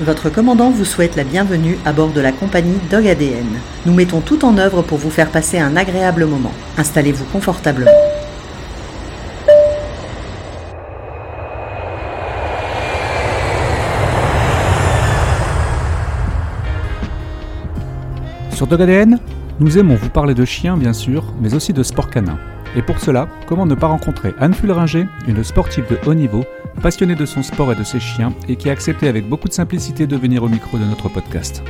Votre commandant vous souhaite la bienvenue à bord de la compagnie Dog ADN. Nous mettons tout en œuvre pour vous faire passer un agréable moment. Installez-vous confortablement. Sur Dog ADN, nous aimons vous parler de chiens bien sûr, mais aussi de sport canin. Et pour cela, comment ne pas rencontrer Anne Fulringer, une sportive de haut niveau, passionnée de son sport et de ses chiens, et qui a accepté avec beaucoup de simplicité de venir au micro de notre podcast.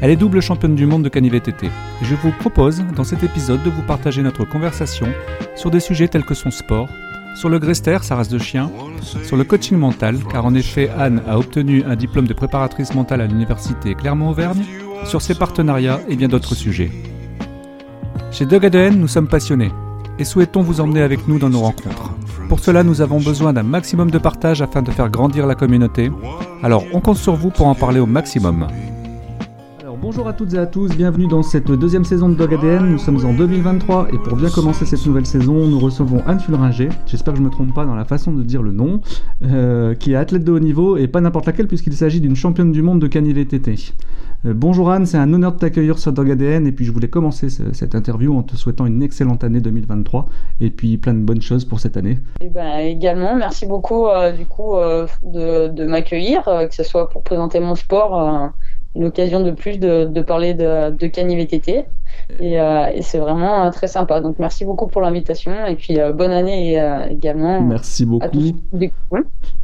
Elle est double championne du monde de cani-VTT, et je vous propose dans cet épisode de vous partager notre conversation sur des sujets tels que son sport, sur le Grester, sa race de chien, sur le coaching mental, car en effet Anne a obtenu un diplôme de préparatrice mentale à l'université Clermont-Auvergne, sur ses partenariats et bien d'autres sujets. Chez Dog ADN, nous sommes passionnés et souhaitons vous emmener avec nous dans nos rencontres. Pour cela, nous avons besoin d'un maximum de partage afin de faire grandir la communauté. Alors, on compte sur vous pour en parler au maximum. Alors, bonjour à toutes et à tous, bienvenue dans cette deuxième saison de Dog ADN. Nous sommes en 2023 et pour bien commencer cette nouvelle saison, nous recevons Anne Fulringer. J'espère que je ne me trompe pas dans la façon de dire le nom, euh, qui est athlète de haut niveau et pas n'importe laquelle puisqu'il s'agit d'une championne du monde de cani VTT. Euh, bonjour Anne, c'est un honneur de t'accueillir sur Dog ADN et puis je voulais commencer ce- cette interview en te souhaitant une excellente année 2023 et puis plein de bonnes choses pour cette année. Eh ben, également, merci beaucoup euh, du coup euh, de, m'accueillir, que ce soit pour présenter mon sport, une occasion de plus de, de parler de, de VTT. Et, euh, et c'est vraiment euh, très sympa. Donc merci beaucoup pour l'invitation et puis euh, bonne année également Merci à beaucoup. tous.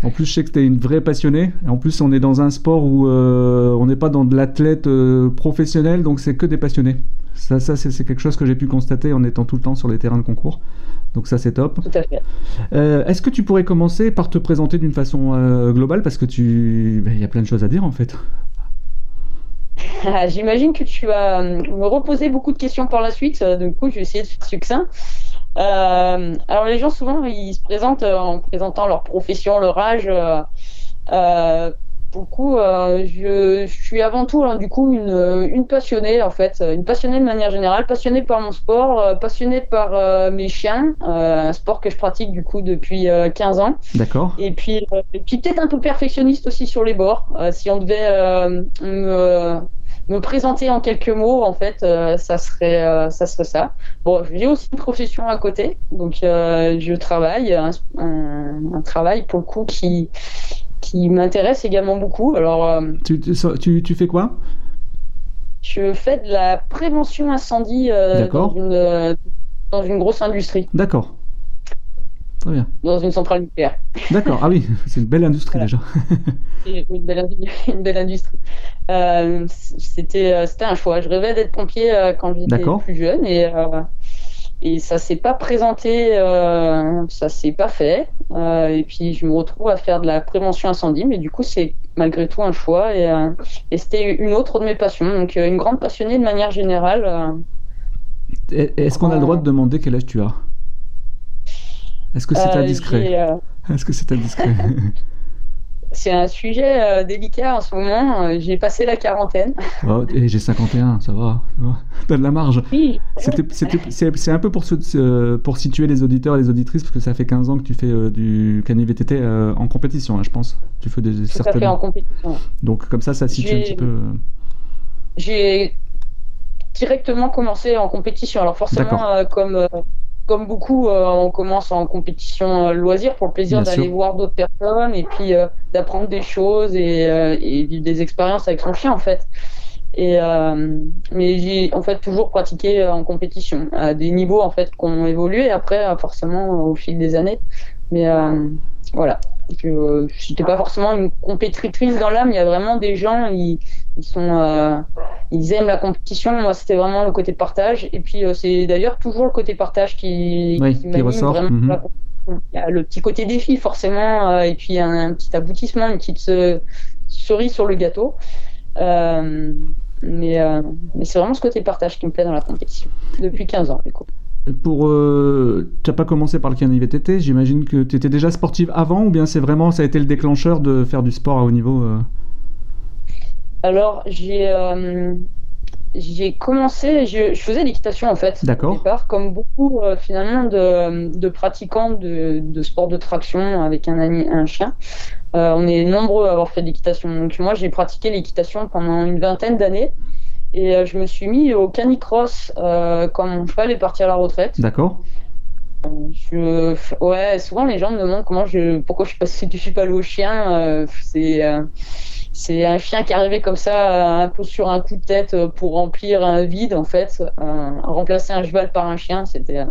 En plus, je sais que tu es une vraie passionnée. En plus, on est dans un sport où on n'est pas dans de l'athlète professionnel, donc c'est que des passionnés. Ça, ça c'est quelque chose que j'ai pu constater en étant tout le temps sur les terrains de concours. Donc ça, c'est top. Tout à fait. Euh, Est-ce que tu pourrais commencer par te présenter d'une façon euh, globale? Parce que tu... ben, y a plein de choses à dire en fait. J'imagine que tu vas euh, me reposer beaucoup de questions par la suite. euh, Du coup, je vais essayer de faire succinct. Euh, alors, les gens, souvent, ils se présentent en présentant leur profession, leur âge. Euh, pour le coup, euh, je, je suis avant tout, hein, du coup, une, une passionnée, en fait. Une passionnée de manière générale, passionnée par mon sport, passionnée par mes chiens. un sport que je pratique, du coup, depuis euh, 15 ans. D'accord Et puis, et puis peut-être un peu perfectionniste aussi sur les bords. Si on devait me, me présenter en quelques mots, en fait, euh, ça serait euh, ça serait ça. Bon, j'ai aussi une profession à côté, donc euh, je travaille un, un, un travail pour le coup qui qui m'intéresse également beaucoup. Alors, tu, tu, tu- tu fais quoi? je fais de la prévention incendie dans une dans une grosse industrie, D'accord. Très bien. dans une centrale nucléaire. D'accord. Ah oui, c'est une belle industrie Voilà. déjà. C'est une belle, une belle industrie. Euh, c'était, euh, c'était un choix. Je rêvais d'être pompier euh, quand j'étais plus jeune et, euh, et ça s'est pas présenté, euh, ça s'est pas fait. Et puis je me retrouve à faire de la prévention incendie, mais du coup c'est malgré tout un choix et, et c'était une autre de mes passions. Donc une grande passionnée de manière générale. Est-ce qu'on a le droit de demander quel âge tu as? Est-ce que c'est euh, indiscret euh, Est-ce que c'est indiscret c'est un sujet euh, délicat en ce moment. Euh, J'ai passé la quarantaine. oh, et J'ai 51, ça va. T'as de la marge. Oui, C'est un peu pour, euh, situer les auditeurs et les auditrices, parce que ça fait 15 ans que tu fais euh, du cani VTT euh, en compétition, là, je pense. Tu fais des tout à fait certaines. en compétition. Donc comme ça, ça situe un petit peu. euh, j'ai directement commencé en compétition. Alors forcément, euh, comme euh, comme beaucoup, euh, on commence en compétition euh, loisir pour le plaisir d'aller voir d'autres personnes et puis euh, d'apprendre des choses et, et vivre des expériences avec son chien en fait. Et mais j'ai en fait toujours pratiqué en compétition à des niveaux en fait qui ont évolué après forcément au fil des années. Mais voilà, je n'étais pas forcément une compétitrice dans l'âme. Il y a vraiment des gens, ils, ils sont, euh, ils aiment la compétition. Moi, c'était vraiment le côté partage. Et puis, euh, c'est d'ailleurs toujours le côté partage qui, Oui, qui ressort. vraiment Mhm. Il y a le petit côté défi, forcément, euh, et puis un, un petit aboutissement, une petite cerise sur le gâteau. Mais mais c'est vraiment ce côté partage qui me plaît dans la compétition depuis 15 ans. Du coup. Pour, euh, tu n'as pas commencé par le cani VTT, j'imagine que tu étais déjà sportive avant, ou bien c'est vraiment, ça a été le déclencheur de faire du sport à haut niveau euh? Alors, j'ai. euh, j'ai commencé, je, je faisais l'équitation en fait. D'accord. Au départ, comme beaucoup euh, finalement de, de pratiquants de, de sport de traction avec un, un chien. On est nombreux à avoir fait de l'équitation. Donc moi, j'ai pratiqué l'équitation pendant une vingtaine d'années. Et euh, je me suis mis au canicross euh, quand mon cheval est parti à la retraite. D'accord. Je, ouais, souvent les gens me demandent comment je, pourquoi je suis passé du cheval au chien. Euh, c'est, euh, c'est un chien qui arrivait comme ça, un peu sur un coup de tête euh, pour remplir un vide en fait. Euh, remplacer un cheval par un chien, c'était,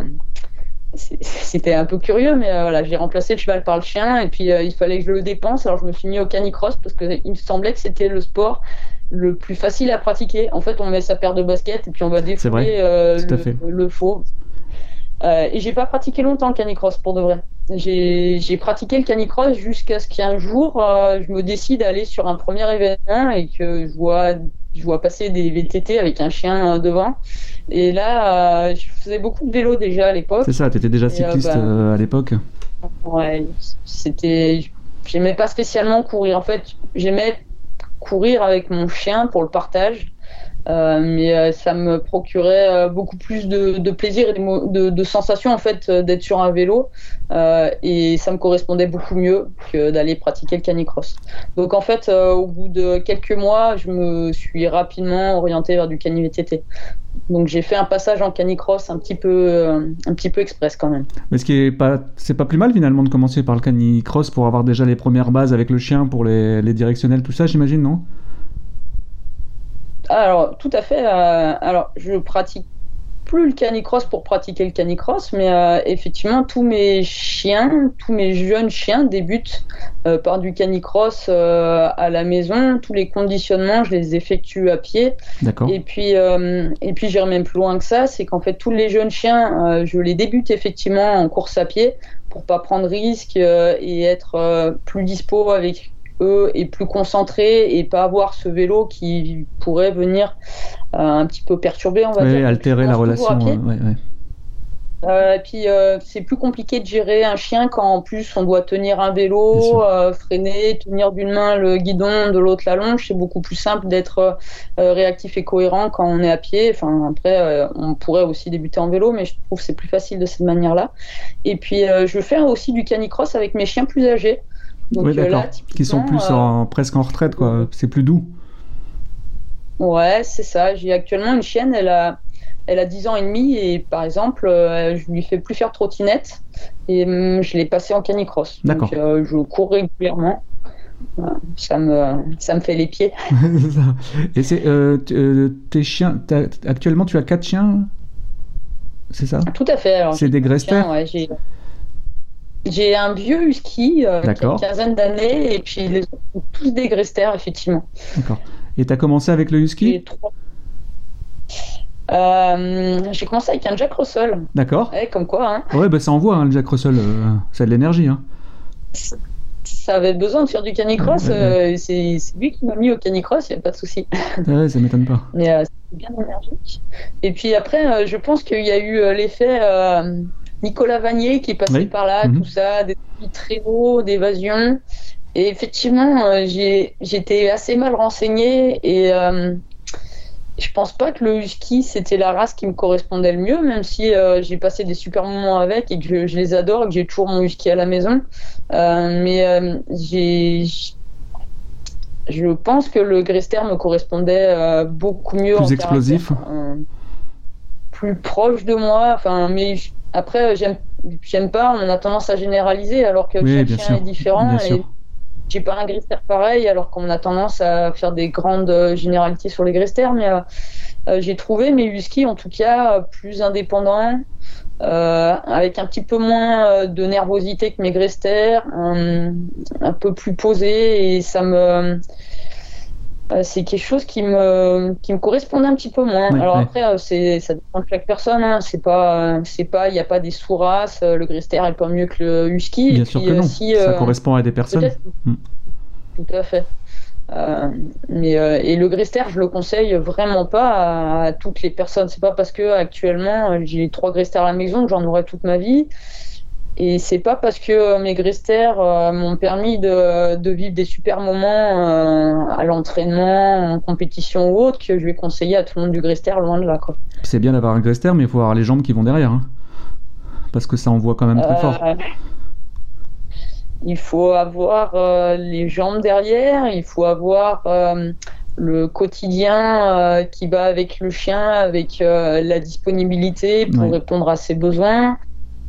c'était un peu curieux, mais euh, voilà, j'ai remplacé le cheval par le chien et puis euh, il fallait que je le dépense. Alors je me suis mis au canicross parce que il me semblait que c'était le sport le plus facile à pratiquer. En fait, on met sa paire de baskets et puis on va défouler euh, le, le faux. Euh, et j'ai pas pratiqué longtemps le canicross pour de vrai. J'ai pratiqué le canicross jusqu'à ce qu'un jour euh, je me décide à aller sur un premier événement et que je vois, je vois passer des VTT avec un chien devant. Et là, euh, je faisais beaucoup de vélo déjà à l'époque. C'est ça, tu étais déjà Et, cycliste bah, à l'époque. Ouais, c'était. J'aimais pas spécialement courir. En fait, j'aimais courir avec mon chien pour le partage. Euh, mais euh, ça me procurait euh, beaucoup plus de, plaisir et de, sensations en fait d'être sur un vélo et ça me correspondait beaucoup mieux que d'aller pratiquer le canicross. Donc en fait au bout de quelques mois je me suis rapidement orienté vers du cani VTT. Donc j'ai fait un passage en canicross un petit peu euh, un petit peu express quand même. Mais ce qui est pas, c'est pas plus mal finalement de commencer par le canicross pour avoir déjà les premières bases avec le chien pour les, les directionnels, tout ça, j'imagine, non? Alors, tout à fait. euh, alors, je pratique plus le canicross pour pratiquer le canicross, mais euh, effectivement, tous mes chiens, tous mes jeunes chiens débutent euh, par du canicross euh, à la maison. Tous les conditionnements, je les effectue à pied. D'accord. Et puis, et puis j'irai même plus loin que ça, c'est qu'en fait tous les jeunes chiens, je les débute effectivement en course à pied pour pas prendre risque et être plus dispo avec eux et plus concentré et pas avoir ce vélo qui pourrait venir un petit peu perturber, on va Ouais, dire. altérer la relation. euh, ouais, ouais. Euh, et puis euh, c'est plus compliqué de gérer un chien quand en plus on doit tenir un vélo, euh, freiner, tenir d'une main le guidon, de l'autre la longe. C'est beaucoup plus simple d'être euh, réactif et cohérent quand on est à pied. Enfin après euh, on pourrait aussi débuter en vélo, mais je trouve que c'est plus facile de cette manière-là. Et puis euh, je fais aussi du canicross avec mes chiens plus âgés. Donc Oui, euh, d'accord. Qui sont plus euh, en, presque en retraite, quoi. C'est plus doux. Ouais, c'est ça. J'ai actuellement une chienne, elle a, elle a 10 ans et demi et par exemple, euh, je lui fais plus faire trottinette et hum, je l'ai passée en canicross. D'accord. Donc euh, je cours régulièrement. Ça me, ça me fait les pieds. Et c'est euh, euh, tes chiens. t'as- Actuellement, tu as quatre chiens? C'est ça? Tout à fait. Alors, C'est des Grester Tiens, ouais, j'ai, j'ai un vieux husky qui a une quinzaine d'années et puis les tous des Grester effectivement. D'accord. Et t'as commencé avec le husky. Euh, j'ai commencé avec un Jack Russell. D'accord. Ouais, comme quoi, hein. Ouais, bah ça envoie, hein, le Jack Russell. euh, ça a de l'énergie. Hein. ça avait besoin de faire du canicross. Ouais, ouais, euh, c'est lui qui m'a mis au canicross, il n'y a pas de souci. Ouais, ça m'étonne pas. Mais c'est bien énergique. Et puis après, je pense qu'il y a eu l'effet Nicolas Vanier qui est passé Oui. par là, Mhm. tout ça, des traîneaux, d'évasion. Et effectivement, euh, j'étais assez mal renseignée et euh, je pense pas que le husky c'était la race qui me correspondait le mieux, même si euh, j'ai passé des super moments avec et que je, je les adore et que j'ai toujours mon husky à la maison. Euh, mais j'ai je pense que le Grester me correspondait beaucoup mieux Plus en explosif. plus proche de moi enfin mais après j'aime pas on a tendance à généraliser alors que Oui, sûr. est différent Bien et sûr. J'ai pas un Grester pareil alors qu'on a tendance à faire des grandes euh, généralités sur les Grester mais euh, euh, j'ai trouvé mes huskies en tout cas plus indépendants avec un petit peu moins de nervosité que mes Grester, un, un peu plus posé et ça me euh, c'est quelque chose qui me qui me correspondait un petit peu moins. Ouais, Alors ouais. après euh, c'est ça dépend de chaque personne. Hein. C'est pas euh, c'est pas il n'y a pas des sous-races. Le Grester est pas mieux que le husky. Bien Et sûr puis, que non. si, Ça correspond à des personnes. Mm. Tout à fait. Euh, mais euh, et le Grester, je le conseille vraiment pas à, à toutes les personnes. C'est pas parce que actuellement j'ai trois Grester à la maison que j'en aurai toute ma vie. Et c'est pas parce que mes Grester m'ont permis de, de, vivre des super moments à l'entraînement, en compétition ou autre, que je vais conseiller à tout le monde du Grester loin de là. C'est bien d'avoir un Grester, mais il faut avoir les jambes qui vont derrière. Hein. parce que ça envoie quand même très fort. Il faut avoir les jambes derrière, il faut avoir le quotidien euh, qui va avec le chien, avec euh, la disponibilité pour répondre à ses besoins.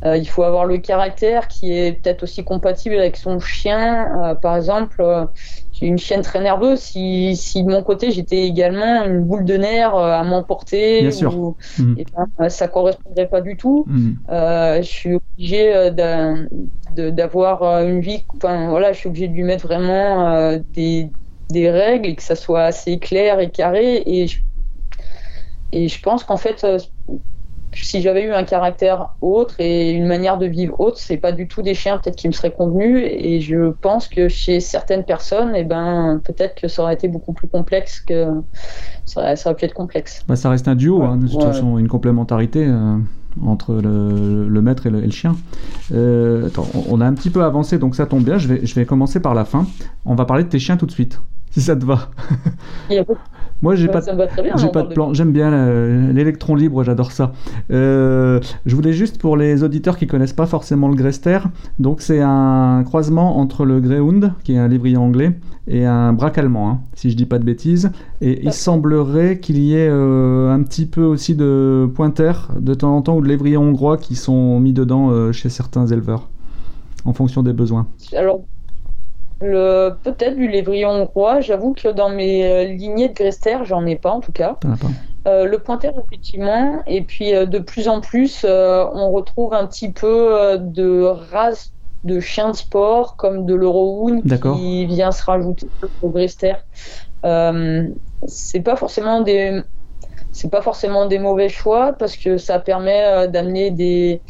Euh, il faut avoir le caractère qui est peut-être aussi compatible avec son chien. par exemple, j'ai une chienne très nerveuse. Si, si de mon côté j'étais également une boule de nerfs à m'emporter, ou, ben, ça correspondrait pas du tout. Mhm. je suis obligé d'avoir une vie. Enfin voilà, je suis obligé de lui mettre vraiment des des règles et que ça soit assez clair et carré. Et je, et je pense qu'en fait, euh, si j'avais eu un caractère autre et une manière de vivre autre, c'est pas du tout des chiens peut-être qui me seraient convenus. Et je pense que chez certaines personnes, et eh ben, peut-être que ça aurait été beaucoup plus complexe que ça aurait, ça aurait pu être complexe. Bah, ça reste un duo, hein, de toute façon, une complémentarité. Euh, entre le, maître et le, chien. Euh, attends, on a un petit peu avancé, donc ça tombe bien. Je vais, je vais commencer par la fin. On va parler de tes chiens tout de suite si ça te va. Moi, j'ai pas, j'ai pas de plan. J'aime bien l'électron libre, j'adore ça. Euh, je voulais juste pour les auditeurs qui connaissent pas forcément le Grester, donc c'est un croisement entre le Greyhound, qui est un lévrier anglais, et un braque allemand, hein, si je dis pas de bêtises. Et il semblerait qu'il y ait euh, un petit peu aussi de pointer de temps en temps ou de lévriers hongrois qui sont mis dedans euh, chez certains éleveurs, en fonction des besoins. Alors peut-être du lévrier hongrois. J'avoue que dans mes euh, lignées de Grester, j'en ai pas en tout cas. Euh, le pointer, effectivement. Et puis euh, de plus en plus, on retrouve un petit peu de race de chiens de sport comme de l'Eurohound qui vient se rajouter au Grester. c'est pas forcément des c'est pas forcément des mauvais choix parce que ça permet d'amener des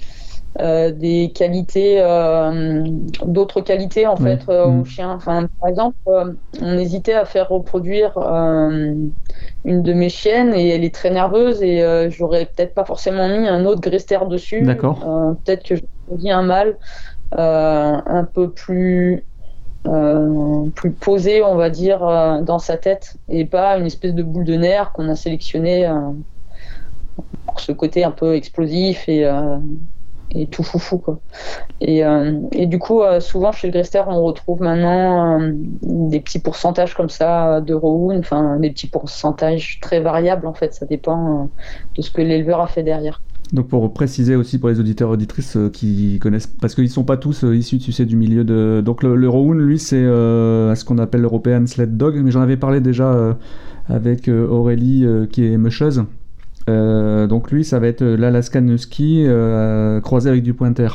euh, des qualités, euh, d'autres qualités en fait euh, mm. aux chiens. Enfin, par exemple, on hésitait à faire reproduire une de mes chiennes et elle est très nerveuse et j'aurais peut-être pas forcément mis un autre Grester dessus. D'accord. peut-être que j'ai mis un mâle un peu plus plus posé, on va dire, dans sa tête, et pas une espèce de boule de nerfs qu'on a sélectionné pour ce côté un peu explosif et, et tout foufou quoi. Et, euh, et du coup, euh, souvent chez le Grester, on retrouve maintenant euh, des petits pourcentages comme ça de Rowan, enfin des petits pourcentages très variables en fait, ça dépend de ce que l'éleveur a fait derrière. Donc pour préciser aussi pour les auditeurs auditrices qui connaissent, parce qu'ils ne sont pas tous issus, tu sais, du milieu de... Donc le, le lui, c'est ce qu'on appelle l'European Sled Dog, mais j'en avais parlé déjà avec Aurélie qui est meucheuse. Euh, donc lui, ça va être l'Alaskan Husky euh, croisé avec du pointer.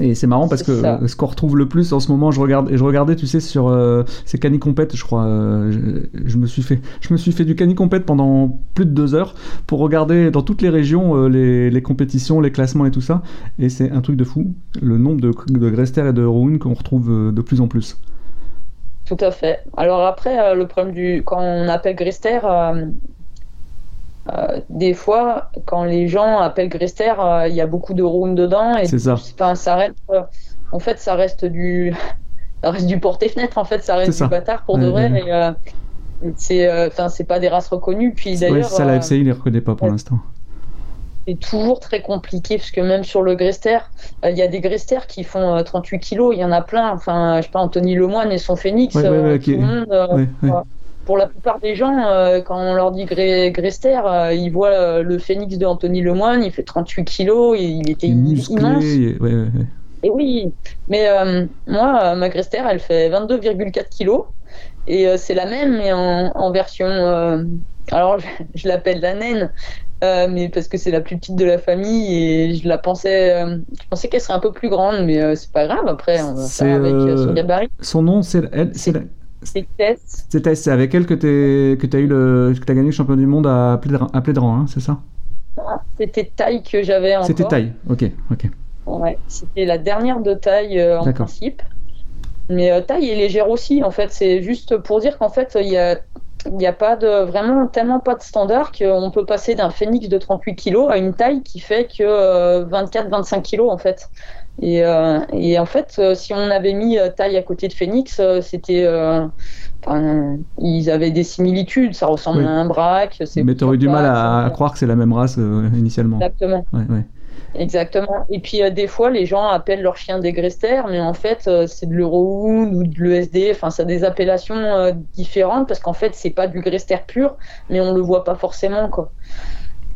Et c'est marrant parce que ce qu'on retrouve le plus en ce moment, je regarde et je regardais, tu sais, sur euh, ces canicompètes, je crois, je, me suis fait, je me suis fait du canicompète pendant plus de deux heures pour regarder dans toutes les régions les, compétitions, les classements et tout ça. Et c'est un truc de fou, le nombre de, de Grester et de Roon qu'on retrouve de plus en plus. Tout à fait. Alors après, le problème du quand on appelle Grester, euh, des fois, quand les gens appellent Grester, euh, il y a beaucoup de round dedans et ça. ça reste, euh, en fait, ça reste du, ça reste du porte-fenêtre. En fait, ça reste du bâtard pour de vrai. c'est, enfin, c'est pas des races reconnues. Puis d'ailleurs, ça, la FCI les reconnaît pas pour l'instant. C'est toujours très compliqué parce que même sur le Grester, il y a des Grester qui font 38 kilos. Il y en a plein. Enfin, je sais pas, Anthony Lemoine et son Phoenix. tout le monde, pour la plupart des gens, euh, quand on leur dit Grester, euh, ils voient euh, le phénix de Anthony Lemoine, il fait 38 kilos, il était immense. Et, oui, mais moi, ma Grester, elle fait 22,4 kilos, et c'est la même, mais en, version. alors, je, l'appelle la naine, mais parce que c'est la plus petite de la famille et je la pensais, je pensais qu'elle serait un peu plus grande, mais c'est pas grave. Après, on va faire avec son gabarit. Son nom, c'est elle, c'est c'est Tess. C'est avec elle que tu as, eu le, que as gagné le champion du monde à Plédran, hein, c'est ça? C'était taille que j'avais encore. C'était taille, ok. ok. Ouais, c'était la dernière de taille euh, en principe. Mais euh, taille est légère aussi, en fait. C'est juste pour dire qu'en fait, il y a, y a pas de, vraiment tellement pas de standard qu'on peut passer d'un phénix de 38 kg à une taille qui fait que 24-25 euh, kg, en fait. Et, et en fait, si on avait mis taille à côté de Phoenix, c'était. Ils avaient des similitudes, ça ressemble à un braque. Mais tu aurais eu du mal à, croire que c'est la même race initialement. Exactement. Ouais, ouais. Exactement. Et puis euh, des fois, les gens appellent leur chien des Grester, mais en fait, euh, c'est de l'Eurohound ou de l'ESD. Enfin, ça a des appellations euh, différentes parce qu'en fait, c'est pas du Grester pur, mais on le voit pas forcément, quoi.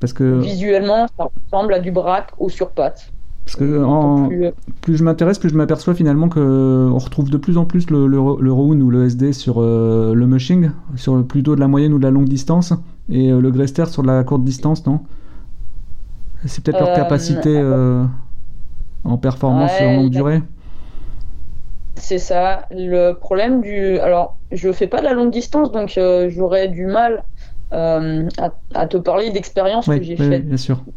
Parce que visuellement, ça ressemble à du braque ou sur pattes. Parce que plus, je m'intéresse, plus je m'aperçois finalement que on retrouve de plus en plus le, le, ou le SD sur le mushing, sur plutôt de la moyenne ou de la longue distance, et le Grester sur de la courte distance, non? C'est peut-être leur euh, capacité euh, en performance en longue durée c'est ça. Le problème du. Alors, je fais pas de la longue distance, donc euh, j'aurais du mal à, te parler d'expérience que j'ai faite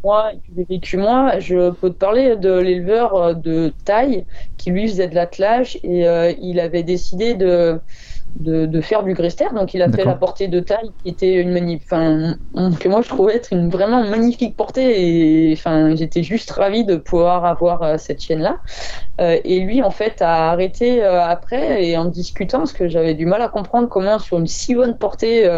moi, que j'ai vécu moi. Je peux te parler de l'éleveur de taille qui lui faisait de l'attelage et il avait décidé de de, faire du Grester. Donc il a fait la portée de taille qui était une manip, enfin, que moi je trouvais être une vraiment magnifique portée. Et enfin, j'étais juste ravi de pouvoir avoir euh, cette chaîne là. Euh, et lui en fait a arrêté euh, après et en discutant parce que j'avais du mal à comprendre comment sur une si bonne portée.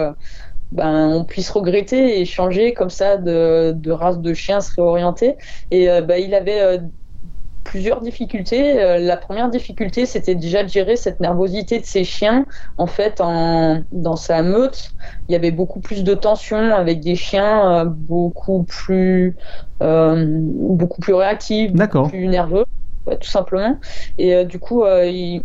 Ben, on puisse regretter et changer comme ça de, race de chien, se réorienter. Et ben, il avait plusieurs difficultés. Euh, la première difficulté, c'était déjà de gérer cette nervosité de ses chiens. En fait, en, dans sa meute, il y avait beaucoup plus de tension avec des chiens euh, beaucoup plus, euh, beaucoup plus réactifs, plus nerveux tout simplement. Et euh, du coup, euh, il,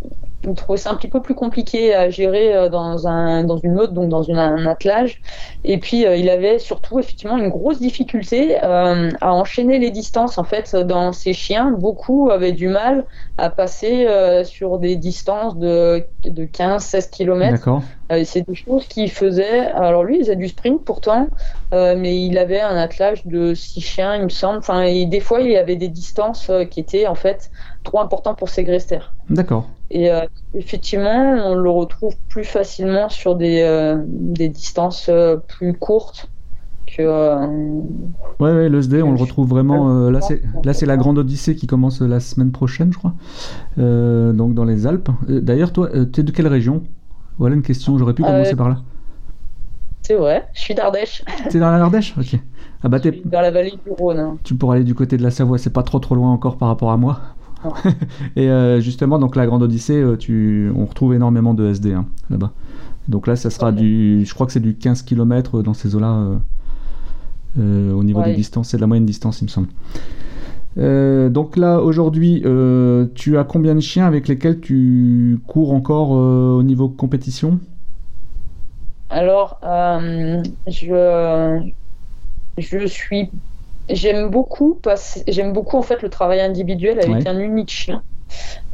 trouvait ça un petit peu plus compliqué à gérer euh, dans, un, dans une mode, donc dans une, un attelage. Et puis, il avait surtout effectivement une grosse difficulté à enchaîner les distances. En fait, dans ses chiens, beaucoup avaient du mal à passer sur des distances de, de 15-16 km. C'est des choses qu'il faisait. Alors lui, il faisait du sprint pourtant, mais il avait un attelage de 6 chiens, il me semble. Enfin, et des fois, il y avait des distances qui étaient en fait trop important pour ces Grester. D'accord. Et euh, effectivement, on le retrouve plus facilement sur des, euh, des distances euh, plus courtes que. ouais, ouais, le SD, on le retrouve vraiment. là, c'est là, c'est la grande Odyssée qui commence la semaine prochaine, je crois. donc dans les Alpes. D'ailleurs, toi, tu es de quelle région? Voilà une question. J'aurais pu commencer par là. C'est vrai, je suis d'Ardèche. T'es dans l'Ardèche Ok. Ah bah, dans la vallée du Rhône. Hein. Tu pourrais aller du côté de la Savoie, c'est pas trop trop loin encore par rapport à moi. Et euh, justement, donc la Grande Odyssée, euh, tu... on retrouve énormément de SD hein, là-bas. Donc là, ça sera du. Je crois que c'est du 15 km dans ces eaux-là. Euh, au niveau des distances, c'est de la moyenne distance, il me semble. donc là, aujourd'hui, tu as combien de chiens avec lesquels tu cours encore au niveau compétition? Alors, euh, je, je suis, j'aime beaucoup j'aime beaucoup en fait le travail individuel avec un unique chien.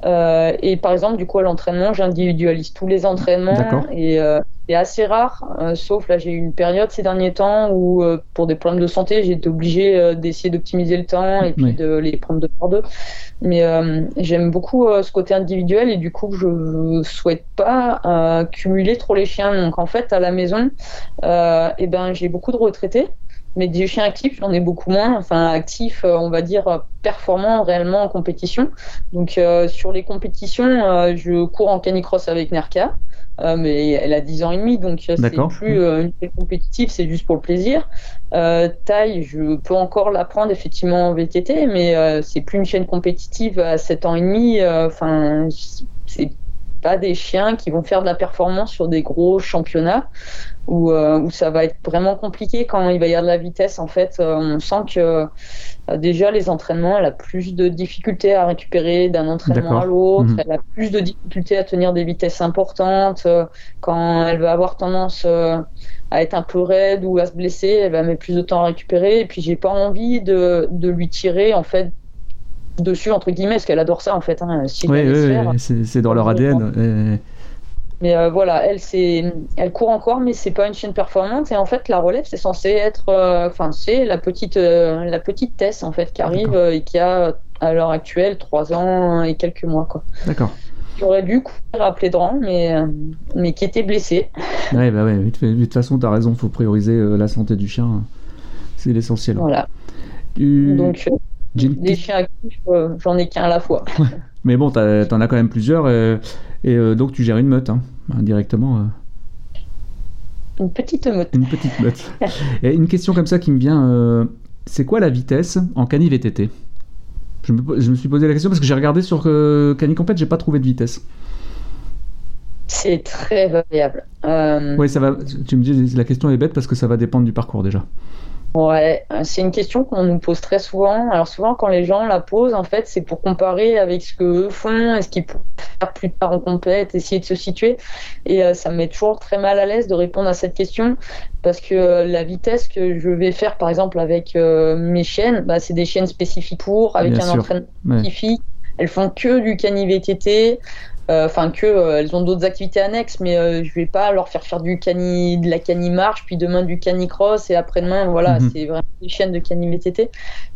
Euh, et par exemple, du coup, à l'entraînement, j'individualise tous les entraînements et euh, c'est assez rare, euh, sauf là, j'ai eu une période ces derniers temps où, pour des problèmes de santé, j'ai été obligé d'essayer d'optimiser le temps et puis de les prendre deux par deux. Mais j'aime beaucoup ce côté individuel et du coup, je souhaite pas cumuler trop les chiens. Donc en fait, à la maison, et ben, j'ai beaucoup de retraités mais des chiens actifs, j'en ai beaucoup moins. Enfin, actifs, euh, on va dire performants réellement en compétition. Donc, euh, sur les compétitions, euh, je cours en canicross avec Nerka, mais elle a 10 ans et demi, donc c'est plus une chaîne compétitive, c'est juste pour le plaisir. taille, je peux encore l'apprendre effectivement en VTT, mais c'est plus une chaîne compétitive à 7 ans et demi. Enfin, c'est pas des chiens qui vont faire de la performance sur des gros championnats où, euh, où ça va être vraiment compliqué quand il va y avoir de la vitesse. En fait, euh, on sent que euh, déjà les entraînements, elle a plus de difficultés à récupérer d'un entraînement à l'autre, mhm. elle a plus de difficultés à tenir des vitesses importantes. quand elle va avoir tendance à être un peu raide ou à se blesser, elle va mettre plus de temps à récupérer. Et puis j'ai pas envie de, de lui tirer en fait dessus entre guillemets parce qu'elle adore ça en fait. Hein, oui, oui, c'est dans leur ADN. Mais euh, voilà, elle, elle court encore, mais c'est pas une chaîne performante. Et en fait, la relève, c'est censé être, euh, enfin, c'est la petite, euh, la petite Tess en fait qui arrive et qui a à l'heure actuelle 3 ans et quelques mois quoi. D'accord. Qui aurait dû courir à Plédran, mais mais qui était blessé. Ouais, bah ouais. De toute façon, tu as raison, faut prioriser la santé du chien. C'est l'essentiel. Voilà. Donc Des chiens actifs, j'en ai qu'un à la fois. Mais bon, t'en as quand même plusieurs, et, donc tu gères une meute, hein, directement. Une petite meute. Une petite meute. et une question comme ça qui me vient, c'est quoi la vitesse en cani VTT je me, suis posé la question parce que j'ai regardé sur euh, Canicompet, j'ai pas trouvé de vitesse. C'est très variable. Euh... Oui, ça va. Tu me dis la question est bête parce que ça va dépendre du parcours déjà. Ouais, euh, c'est une question qu'on nous pose très souvent. Alors souvent quand les gens la posent, en fait, c'est pour comparer avec ce qu'eux font et ce qu'ils peuvent faire plus tard en compète, essayer de se situer. Et euh, ça me met toujours très mal à l'aise de répondre à cette question parce que euh, la vitesse que je vais faire, par exemple, avec mes chiennes, bah, c'est des chiennes spécifiques pour, avec un entraînement spécifique. Elles font que du cani VTT. Euh, enfin que euh, elles ont d'autres activités annexes, mais euh, je vais pas leur faire faire du cani, de la cani marche, puis demain du cani cross et après-demain, voilà, mhm. c'est vraiment des chaînes de cani VTT.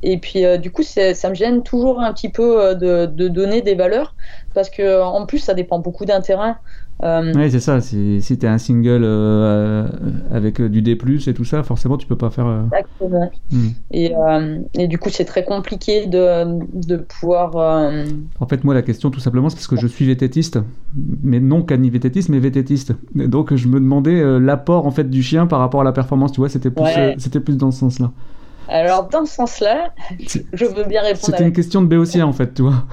Et puis du coup, ça me gêne toujours un petit peu de, de donner des valeurs parce que en plus, ça dépend beaucoup d'un terrain. Euh, oui, c'est ça. Si, si tu es un single euh, avec euh, du D, et tout ça, forcément, tu peux pas faire. Exactement. Hmm. Et, et, du coup, c'est très compliqué de, de pouvoir. En fait, moi, la question, tout simplement, c'est parce que je suis vététiste, mais non cani-vététiste, mais vététiste. donc, je me demandais l'apport en fait du chien par rapport à la performance. Tu vois, c'était plus, c'était plus dans ce sens-là. Alors, dans ce sens-là, je veux bien répondre. C'était une question de béotien, en fait, tu vois.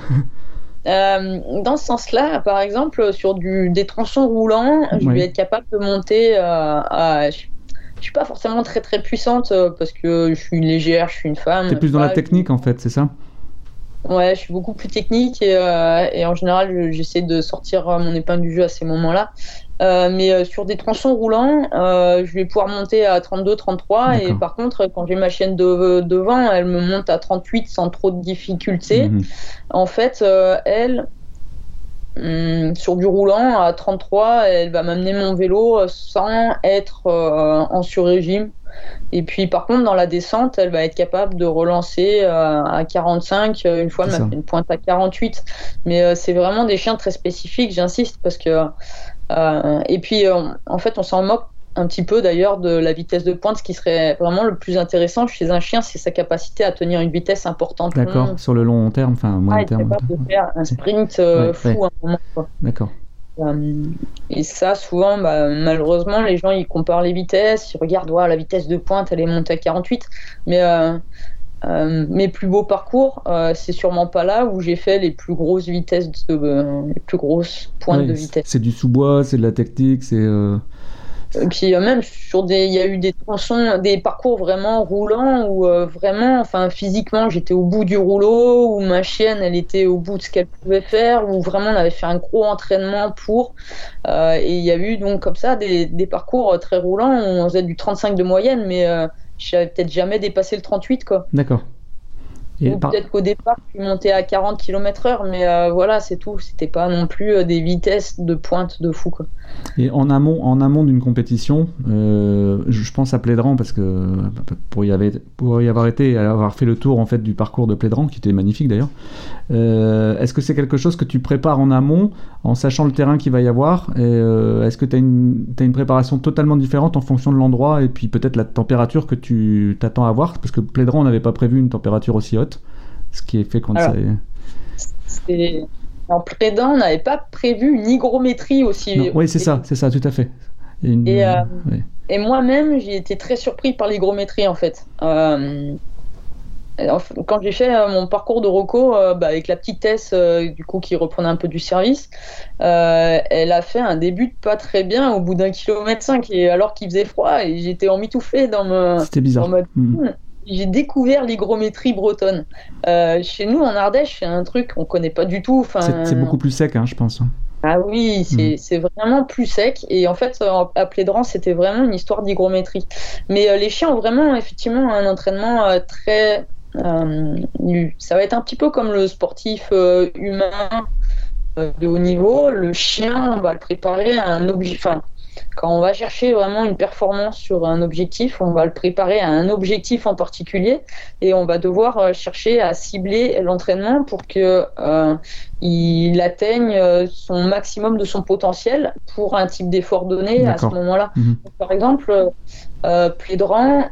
Euh, dans ce sens-là, par exemple, sur du, des tronçons roulants, je vais être capable de monter euh, à. Je, ne suis pas forcément très très puissante euh, parce que je suis légère, je suis une femme. es plus dans la technique en fait, c'est ça? Ouais, je suis beaucoup plus technique et, et en général, j'essaie de sortir mon épingle du jeu à ces moments-là. Euh, mais euh, sur des tronçons roulants, euh, je vais pouvoir monter à 32, 33. Et par contre, quand j'ai ma chaîne de, devant, elle me monte à 38 sans trop de difficultés. Mhm. En fait, elle, hum, sur du roulant à 33, elle va m'amener mon vélo sans être en sur-régime. Et puis par contre, dans la descente, elle va être capable de relancer à 45. Une fois, elle m'a fait une pointe à 48. Mais c'est vraiment des chiens très spécifiques, j'insiste, parce que euh, et puis, euh, en fait, on s'en moque un petit peu d'ailleurs de la vitesse de pointe. Ce qui serait vraiment le plus intéressant chez un chien, c'est sa capacité à tenir une vitesse importante. D'accord, sur le long terme, enfin moyen terme. de faire un sprint euh, fou à un moment. D'accord. Et ça, souvent, bah, malheureusement, les gens ils comparent les vitesses, ils regardent, la vitesse de pointe, elle est montée à 48. Mais euh, mes plus beaux parcours, euh, c'est sûrement pas là où j'ai fait les plus grosses vitesses, de, euh, les plus grosses pointes de vitesse. C'est du sous-bois, c'est de la technique, c'est. Puis même sur des, il y a eu des tronçons, des parcours vraiment roulants où vraiment, enfin physiquement, j'étais au bout du rouleau, où ma chienne, elle était au bout de ce qu'elle pouvait faire, où vraiment on avait fait un gros entraînement pour. et il y a eu donc comme ça des, des parcours très roulants où on faisait du 35 de moyenne, mais j'avais peut-être jamais dépassé le 38 quoi. D'accord. Ou peut-être qu'au départ, je suis monté à 40 km/h, mais euh, voilà, c'est tout. C'était pas non plus euh, des vitesses de pointe de fou. Quoi. Et en amont, en amont d'une compétition, euh, je pense à Plédran parce que pour y, pour y avoir été et avoir fait le tour en fait du parcours de Plédran, qui était magnifique d'ailleurs. est-ce que c'est quelque chose que tu prépares en amont, en sachant le terrain qu'il va y avoir Est-ce que tu as une, as une préparation totalement différente en fonction de l'endroit et puis peut-être la température que tu t'attends à avoir Parce que Plédran, on n'avait pas prévu une température aussi haute ce qui est fait quand ça En prédent, on n'avait pas prévu une hygrométrie aussi. oui, c'est ça, c'est ça, tout à fait. Et, euh, et moi-même, j'ai été très surpris par l'hygrométrie en fait. Euh, quand j'ai fait euh, mon parcours de Rocco bah, avec la petite Tess du coup qui reprenait un peu du service, elle a fait un début de pas très bien au bout d'un kilomètre 5 et alors qu'il faisait froid et j'étais emmitouflé dans me. C'était bizarre. Mm. J'ai découvert l'hygrométrie bretonne. Euh, chez nous, en Ardèche, c'est un truc qu'on connaît pas du tout. C'est beaucoup plus sec, hein, je pense. Ah oui, c'est mm. vraiment plus sec. Et en fait, à Plédran, c'était vraiment une histoire d'hygrométrie. Mais euh, les chiens ont vraiment, effectivement, un entraînement euh, très. ça va être un petit peu comme le sportif humain de haut niveau. Le chien, on va le préparer à un objet. Enfin, quand on va chercher vraiment une performance sur un objectif, on va le préparer à un objectif en particulier et on va devoir euh, chercher à cibler l'entraînement pour que euh, il atteigne euh, son maximum de son potentiel pour un type d'effort donné à ce moment-là. Mhm. Par exemple, euh, Plédran,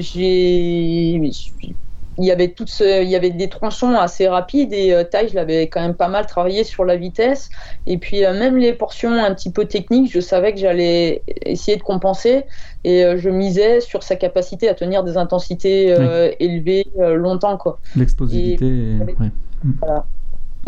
j'ai il y avait toutes il y avait des tronçons assez rapides et euh, taille je l'avais quand même pas mal travaillé sur la vitesse. Et puis euh, même les portions un petit peu techniques je savais que j'allais essayer de compenser et euh, je misais sur sa capacité à tenir des intensités élevées longtemps quoi. L'explosivité voilà.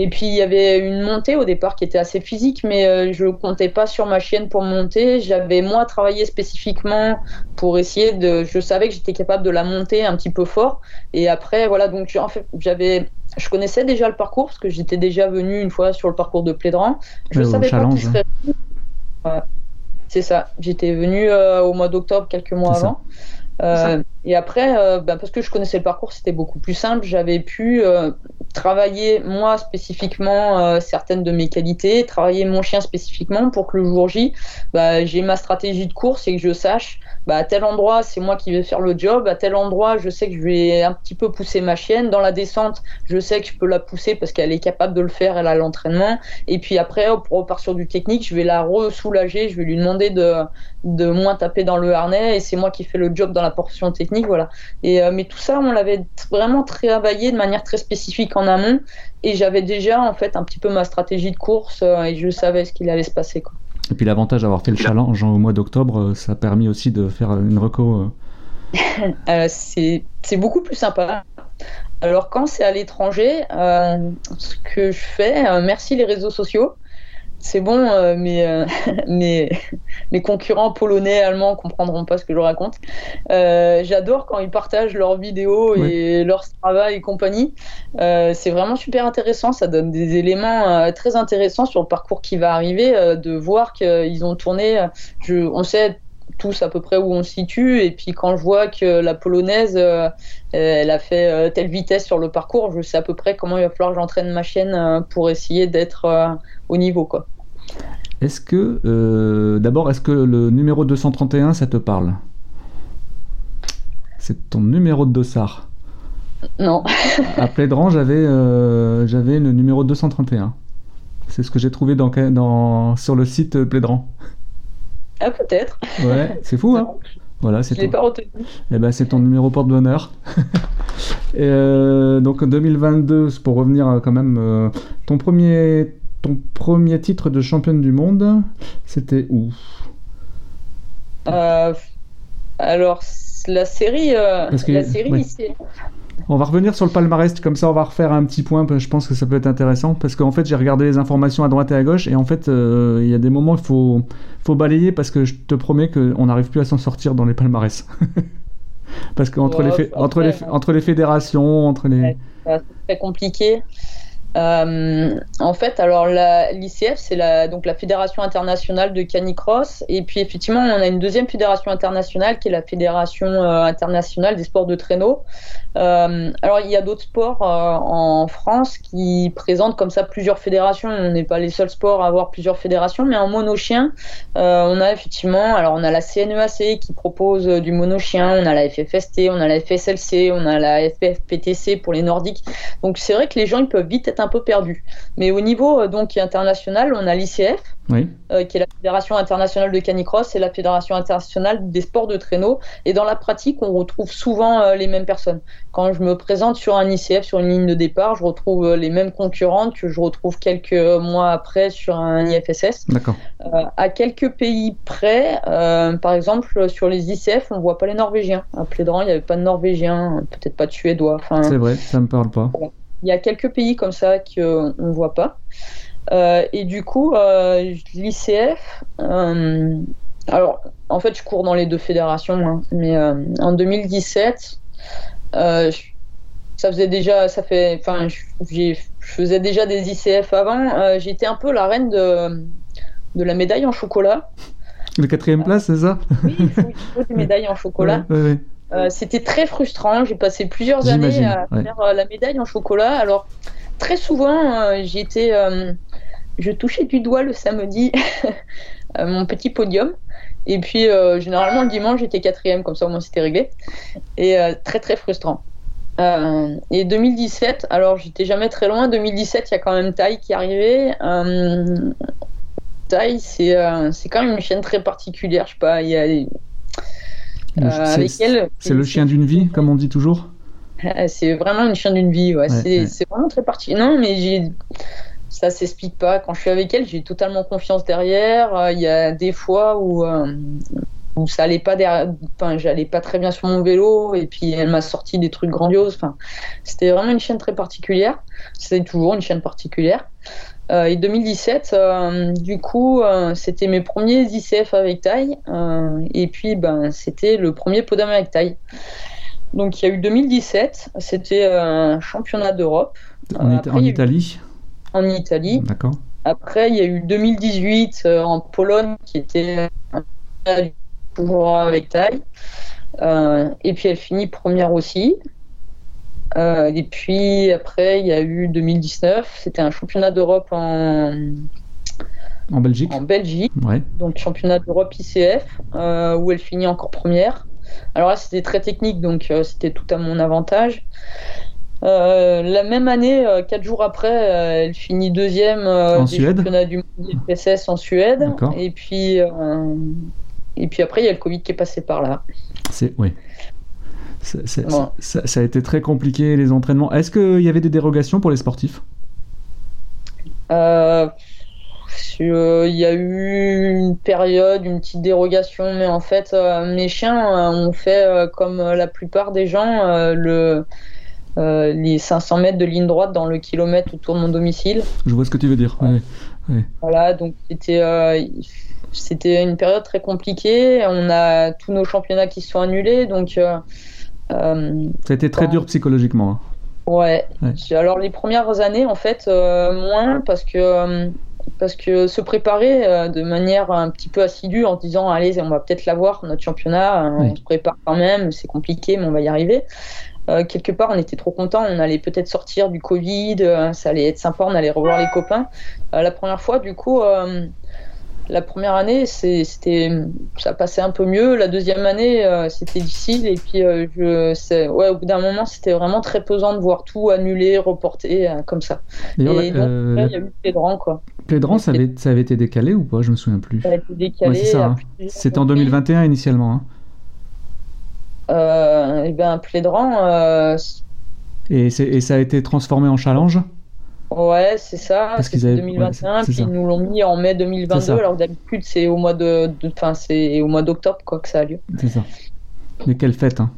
Et puis il y avait une montée au départ qui était assez physique, mais euh, je ne comptais pas sur ma chienne pour monter. J'avais moi travaillé spécifiquement pour essayer de. Je savais que j'étais capable de la monter un petit peu fort. Et après, voilà, donc en fait, j'avais. Je connaissais déjà le parcours parce que j'étais déjà venu une fois sur le parcours de Plédran. Je savais pas serait. C'est ça. J'étais venu euh, au mois d'octobre, quelques mois avant. Euh, et après, euh, ben, parce que je connaissais le parcours, c'était beaucoup plus simple. J'avais pu euh, travailler moi spécifiquement certaines de mes qualités, travailler mon chien spécifiquement pour que le jour J, bah, j'ai ma stratégie de course et que je sache bah, à tel endroit c'est moi qui vais faire le job, à tel endroit je sais que je vais un petit peu pousser ma chienne, dans la descente je sais que je peux la pousser parce qu'elle est capable de le faire, elle a l'entraînement, et puis après pour repartir sur du technique, je vais la re-soulager, je vais lui demander de, de moins taper dans le harnais et c'est moi qui fais le job dans la portion technique, voilà. Et, euh, mais tout ça on l'avait vraiment travaillé de manière très spécifique en amont et j'avais déjà en fait un petit peu ma stratégie de course euh, et je savais ce qu'il allait se passer quoi. Et puis l'avantage d'avoir fait le challenge au mois d'octobre, euh, ça a permis aussi de faire une reco. Euh. c'est beaucoup plus sympa. Alors quand c'est à l'étranger, ce que je fais, merci les réseaux sociaux, c'est bon, euh, mais euh, mes, mes, concurrents polonais, allemands comprendront pas ce que je raconte. Euh, j'adore quand ils partagent leurs vidéos et leur travail et compagnie. c'est vraiment super intéressant. Ça donne des éléments très intéressants sur le parcours qui va arriver, de voir qu'ils ont tourné. Je, on sait tous à peu près où on se situe. Et puis quand je vois que la polonaise, elle a fait telle vitesse sur le parcours, je sais à peu près comment il va falloir que j'entraîne ma chienne pour essayer d'être au niveau. Quoi. Est-ce que, euh, d'abord, est-ce que le numéro 231, ça te parle? C'est ton numéro de dossard Non. à Plédran, j'avais, euh, j'avais le numéro 231. C'est ce que j'ai trouvé dans, dans, sur le site Plédran. Ah, peut-être. Ouais, c'est fou, hein voilà, c'est l'ai pas retenu. Eh ben, c'est ton numéro porte-bonheur. euh, donc 2022, pour revenir quand même, ton premier ton premier titre de championne du monde, c'était où? Euh, Alors, la série, euh, la série On va revenir sur le palmarès, comme ça on va refaire un petit point, je pense que ça peut être intéressant, parce qu'en fait j'ai regardé les informations à droite et à gauche, et en fait euh, il y a des moments il faut, faut balayer, parce que je te promets qu'on n'arrive plus à s'en sortir dans les palmarès. parce qu'entre les, entre les, entre les fédérations, entre les... c'est très compliqué. Euh, en fait, alors l'ICF, c'est la, donc la Fédération internationale de canicross. Et puis, effectivement, on a une deuxième fédération internationale qui est la Fédération euh, internationale des sports de traîneau. Euh, alors, il y a d'autres sports en France qui présentent comme ça plusieurs fédérations. On n'est pas les seuls sports à avoir plusieurs fédérations, mais en monochien, on a effectivement, alors on a la CNEAC qui propose du monochien, on a la FFST, on a la FSLC, on a la FFPTC pour les nordiques. Donc, c'est vrai que les gens ils peuvent vite être un peu perdu. Mais au niveau euh, donc international, on a l'ICF, euh, qui est la Fédération internationale de canicross, et la Fédération internationale des sports de traîneau. Et dans la pratique, on retrouve souvent euh, les mêmes personnes. Quand je me présente sur un ICF, sur une ligne de départ, je retrouve les mêmes concurrentes que je retrouve quelques mois après sur un IFSS. D'accord. à quelques pays près, par exemple, sur les ICF, on voit pas les Norvégiens. À Plédran, il n'y avait pas de Norvégiens, peut-être pas de Suédois. C'est vrai, ça me parle pas. Il y a quelques pays comme ça qu'on ne voit pas. Euh, et du coup, euh, l'ICF, euh, alors en fait, je cours dans les deux fédérations, hein, mais en 2017, ça faisait déjà, ça fait, enfin, je faisais déjà des ICF avant. J'étais un peu la reine de, de la médaille en chocolat. Le quatrième place, c'est ça? Oui, il faut, des médailles en chocolat. Euh, c'était très frustrant. J'ai passé plusieurs années à faire euh, la médaille en chocolat. Alors, très souvent, euh, j'étais, je touchais du doigt le samedi mon petit podium. Et puis, généralement, le dimanche, j'étais quatrième, comme ça, au moins, c'était réglé. Et très, très frustrant. et 2017, alors, j'étais jamais très loin. 2017, il y a quand même Taille qui est arrivé. Taille, c'est c'est quand même une chaîne très particulière. Je sais pas, il y a euh, c'est le chien d'une vie, comme on dit toujours? C'est vraiment une chienne d'une vie. Ouais. c'est vraiment très particulier. Non, mais j'ai ça s'explique pas. Quand je suis avec elle, j'ai totalement confiance derrière. Euh, il y a des fois où, euh, où ça allait pas derrière, enfin, j'allais pas très bien sur mon vélo et puis elle m'a sorti des trucs grandioses. Enfin, c'était vraiment une chaîne très particulière. C'est toujours une chaîne particulière. Euh, et 2017, du coup, c'était mes premiers ICF avec taille. et puis, ben, c'était le premier podium avec taille. Donc, il y a eu 2017, c'était un championnat d'Europe. En, en Italie en Italie. D'accord. Après, il y a eu 2018 euh, en Pologne qui était toujours avec taille. Euh, et puis elle finit première aussi. Euh, et puis après, il y a eu 2019, c'était un championnat d'Europe en, en Belgique. En Belgique. Ouais. Donc championnat d'Europe ICF, où elle finit encore première. Alors là, c'était très technique, donc c'était tout à mon avantage. Euh, la même année, euh, quatre jours après, euh, elle finit deuxième en des Suède championnats du monde PSS en Suède. Et puis, et puis après, il y a le Covid qui est passé par là. C'est oui. ça, a été très compliqué les entraînements. Est-ce qu'il y avait des dérogations pour les sportifs? Il y a eu une période, une petite dérogation, mais en fait, mes chiens ont fait comme la plupart des gens le euh, les 500 mètres de ligne droite dans le kilomètre autour de mon domicile. Je vois ce que tu veux dire. Voilà, donc c'était euh, c'était une période très compliquée. On a tous nos championnats qui se sont annulés, donc. Euh, ça a été très dur psychologiquement. Hein. Ouais. Alors les premières années, en fait, moins parce que parce que se préparer de manière un petit peu assidue en disant allez on va peut-être l'avoir notre championnat, on se prépare quand même, c'est compliqué mais on va y arriver. Euh, quelque part, on était trop content. On allait peut-être sortir du Covid, euh, ça allait être sympa, on allait revoir les copains. Euh, la première fois, du coup, la première année, c'était, ça passait un peu mieux. La deuxième année, c'était difficile. Et puis, je, ouais, au bout d'un moment, c'était vraiment très pesant de voir tout annulé, reporté, comme ça. Et, donc, il y a eu Plédran, quoi. Plédran, ça avait, ça avait été décalé ou pas? Je me souviens plus. Ça a été décalé. Hein. C'était en 2021 initialement. Hein. Euh, et bien Plédran. Euh, et, et, ça a été transformé en challenge? Ouais, c'est ça. Parce qu'ils avaient 2021, puis ils nous l'ont mis en mai 2022, alors d'habitude c'est au mois de, enfin c'est au mois d'octobre quoi que ça a lieu. C'est ça. Mais quelle fête hein.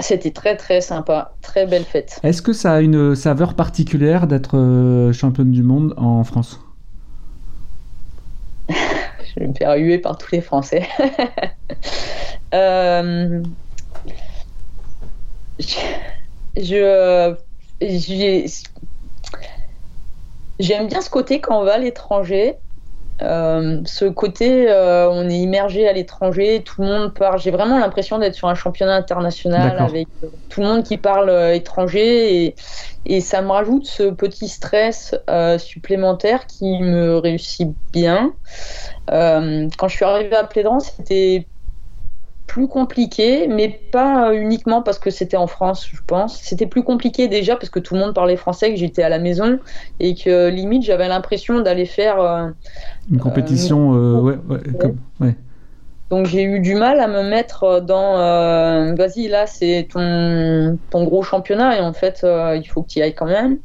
C'était très très sympa, très belle fête. Est-ce que ça a une saveur particulière d'être euh, championne du monde en France? Je vais me faire huer par tous les Français. Euh, je, j'aime bien ce côté quand on va à l'étranger. Euh, ce côté, euh, on est immergé à l'étranger, tout le monde parle. J'ai vraiment l'impression d'être sur un championnat international avec tout le monde qui parle étranger et, et, ça me rajoute ce petit stress supplémentaire qui me réussit bien. Quand je suis arrivée à Plédran, c'était plus compliqué, mais pas uniquement parce que c'était en France, je pense. C'était plus compliqué déjà parce que tout le monde parlait français, que j'étais à la maison et que limite j'avais l'impression d'aller faire euh, une compétition. Euh, ouais, ouais, Donc j'ai eu du mal à me mettre dans euh, vas-y là c'est ton, ton gros championnat et en fait il faut que tu y ailles quand même.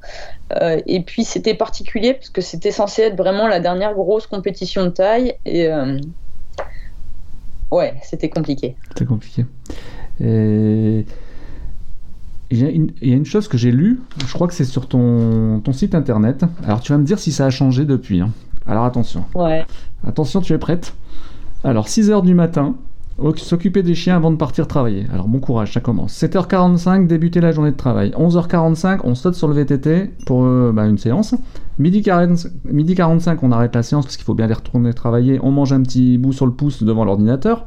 et puis c'était particulier parce que c'était censé être vraiment la dernière grosse compétition de taille et Ouais, c'était compliqué. C'était compliqué. Il y, a une, chose que j'ai lue, je crois que c'est sur ton, ton, site internet. Alors tu vas me dire si ça a changé depuis. Hein. Alors attention. Ouais. Attention, tu es prête Alors 6 h du matin, S'occuper des chiens avant de partir travailler. Alors bon courage, ça commence. 7h45, débuter la journée de travail. 11h45, on saute sur le VTT pour euh, bah, une séance. Midi, 45, on arrête la séance parce qu'il faut bien aller retourner travailler. On mange un petit bout sur le pouce devant l'ordinateur.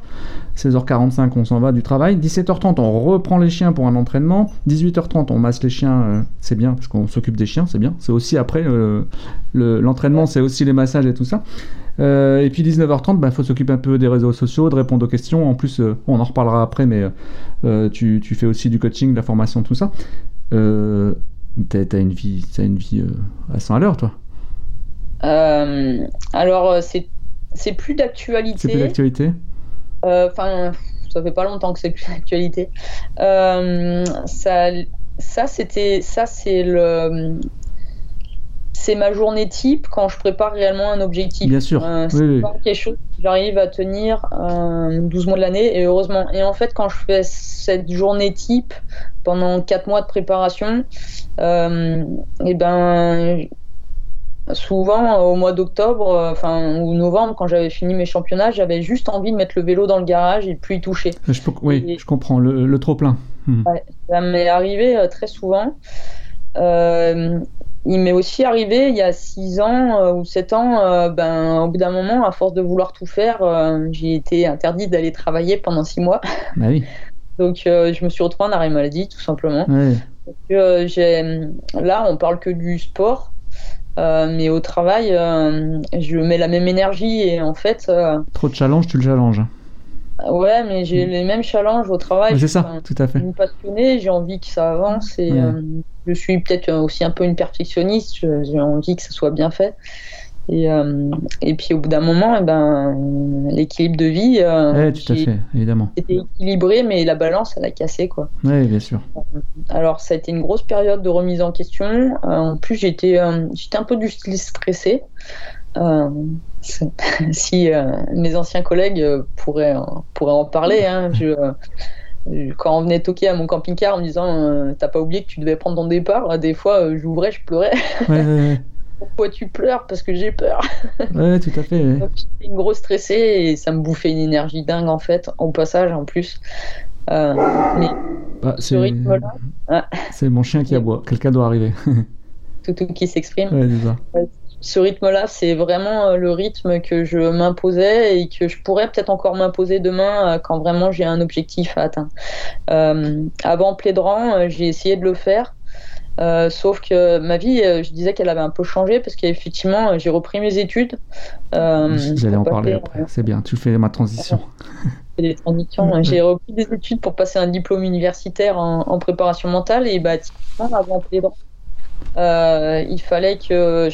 16h45, on s'en va du travail. 17h30, on reprend les chiens pour un entraînement. 18h30, on masse les chiens. Euh, c'est bien parce qu'on s'occupe des chiens, c'est bien. C'est aussi après euh, l'entraînement, c'est aussi les massages et tout ça. Euh, et puis 19h30, il bah, faut s'occuper un peu des réseaux sociaux, de répondre aux questions. En plus, euh, on en reparlera après, mais euh, tu, tu, fais aussi du coaching, de la formation, tout ça. t'as, as une vie, as une vie à 100 à l'heure, toi Alors, c'est, c'est plus d'actualité. C'est plus d'actualité Enfin, ça fait pas longtemps que c'est plus d'actualité. ça, ça c'était, ça c'est le, c'est ma journée type quand je prépare réellement un objectif. Bien sûr. c'est quelque chose que j'arrive à tenir 12 mois de l'année et heureusement. Et en fait, quand je fais cette journée type pendant 4 mois de préparation, et ben souvent au mois d'octobre euh, enfin ou novembre quand j'avais fini mes championnats j'avais juste envie de mettre le vélo dans le garage et plus y toucher je oui je comprends le, trop plein hmm. ça m'est arrivé euh, très souvent euh, il m'est aussi arrivé il y a 6 ans ou 7 ans ben au bout d'un moment à force de vouloir tout faire j'ai été interdite d'aller travailler pendant 6 mois bah oui. donc je me suis retrouvée en arrêt maladie tout simplement là on parle que du sport euh, mais au travail, euh, je mets la même énergie et en fait. Euh, Trop de challenge, tu le challenges. Ouais, mais j'ai mm. les mêmes challenges au travail. C'est ça, tout à fait. Je suis passionnée, j'ai envie que ça avance et je suis peut-être aussi un peu une perfectionniste. J'ai envie que ça soit bien fait. Et, euh, et puis au bout d'un moment, eh ben, l'équilibre de vie euh, tout à fait, évidemment. était équilibré, mais la balance, elle a cassé. Quoi. Oui, bien sûr. Alors ça a été une grosse période de remise en question. Euh, en plus, j'étais j'étais un peu du style stressé. si mes anciens collègues pourraient, pourraient en parler, hein, je, quand on venait toquer à mon camping-car en me disant T'as pas oublié que tu devais prendre ton départ, des fois j'ouvrais, je pleurais. Ouais, ouais, pourquoi tu pleures? Parce que j'ai peur. ouais, tout à fait. j'étais une grosse stressée et ça me bouffait une énergie dingue en fait, au passage en plus. Euh, mais bah, ce rythme-là. C'est mon chien qui aboie. Quelqu'un doit arriver. tout, tout qui s'exprime. Ouais, ce rythme-là, c'est vraiment euh, le rythme que je m'imposais et que je pourrais peut-être encore m'imposer demain euh, quand vraiment j'ai un objectif à atteindre. avant Plédran, j'ai essayé de le faire. Euh, sauf que ma vie, euh, je disais qu'elle avait un peu changé parce qu'effectivement, euh, j'ai repris mes études. Euh, J'allais en parler après. C'est bien, tu fais ma transition. Des transitions. j'ai repris des études pour passer un diplôme universitaire en, préparation mentale et bah, avant euh, il fallait que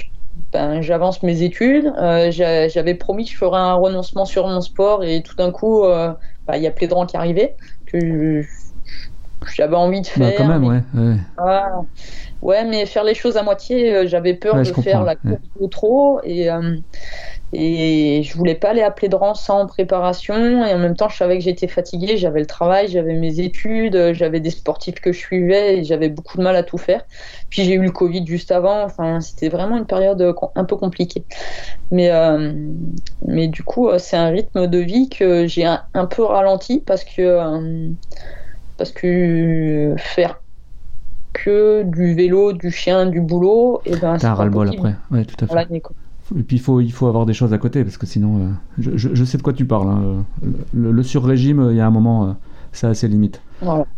ben, j'avance mes études. J'avais promis que je ferais un renoncement sur mon sport et tout d'un coup, il y a Plédran qui arrivait que j'avais envie de bah, faire. quand même, ouais. Ouais. mais faire les choses à moitié, euh, j'avais peur de faire la course ou trop et, euh, et je voulais pas aller appeler de rang sans préparation et en même temps je savais que j'étais fatiguée, j'avais le travail, j'avais mes études, j'avais des sportifs que je suivais et j'avais beaucoup de mal à tout faire. Puis j'ai eu le Covid juste avant, enfin c'était vraiment une période un peu compliquée. Mais, euh, mais du coup c'est un rythme de vie que j'ai un, un, peu ralenti parce que parce que faire que du vélo, du chien, du boulot, et eh ben c'est un ras-le-bol après. Ouais, tout à fait. Et puis il faut, il faut avoir des choses à côté parce que sinon, euh, je, je, sais de quoi tu parles. Hein. Le, le sur-régime, il y a un moment, euh, ça a ses limites.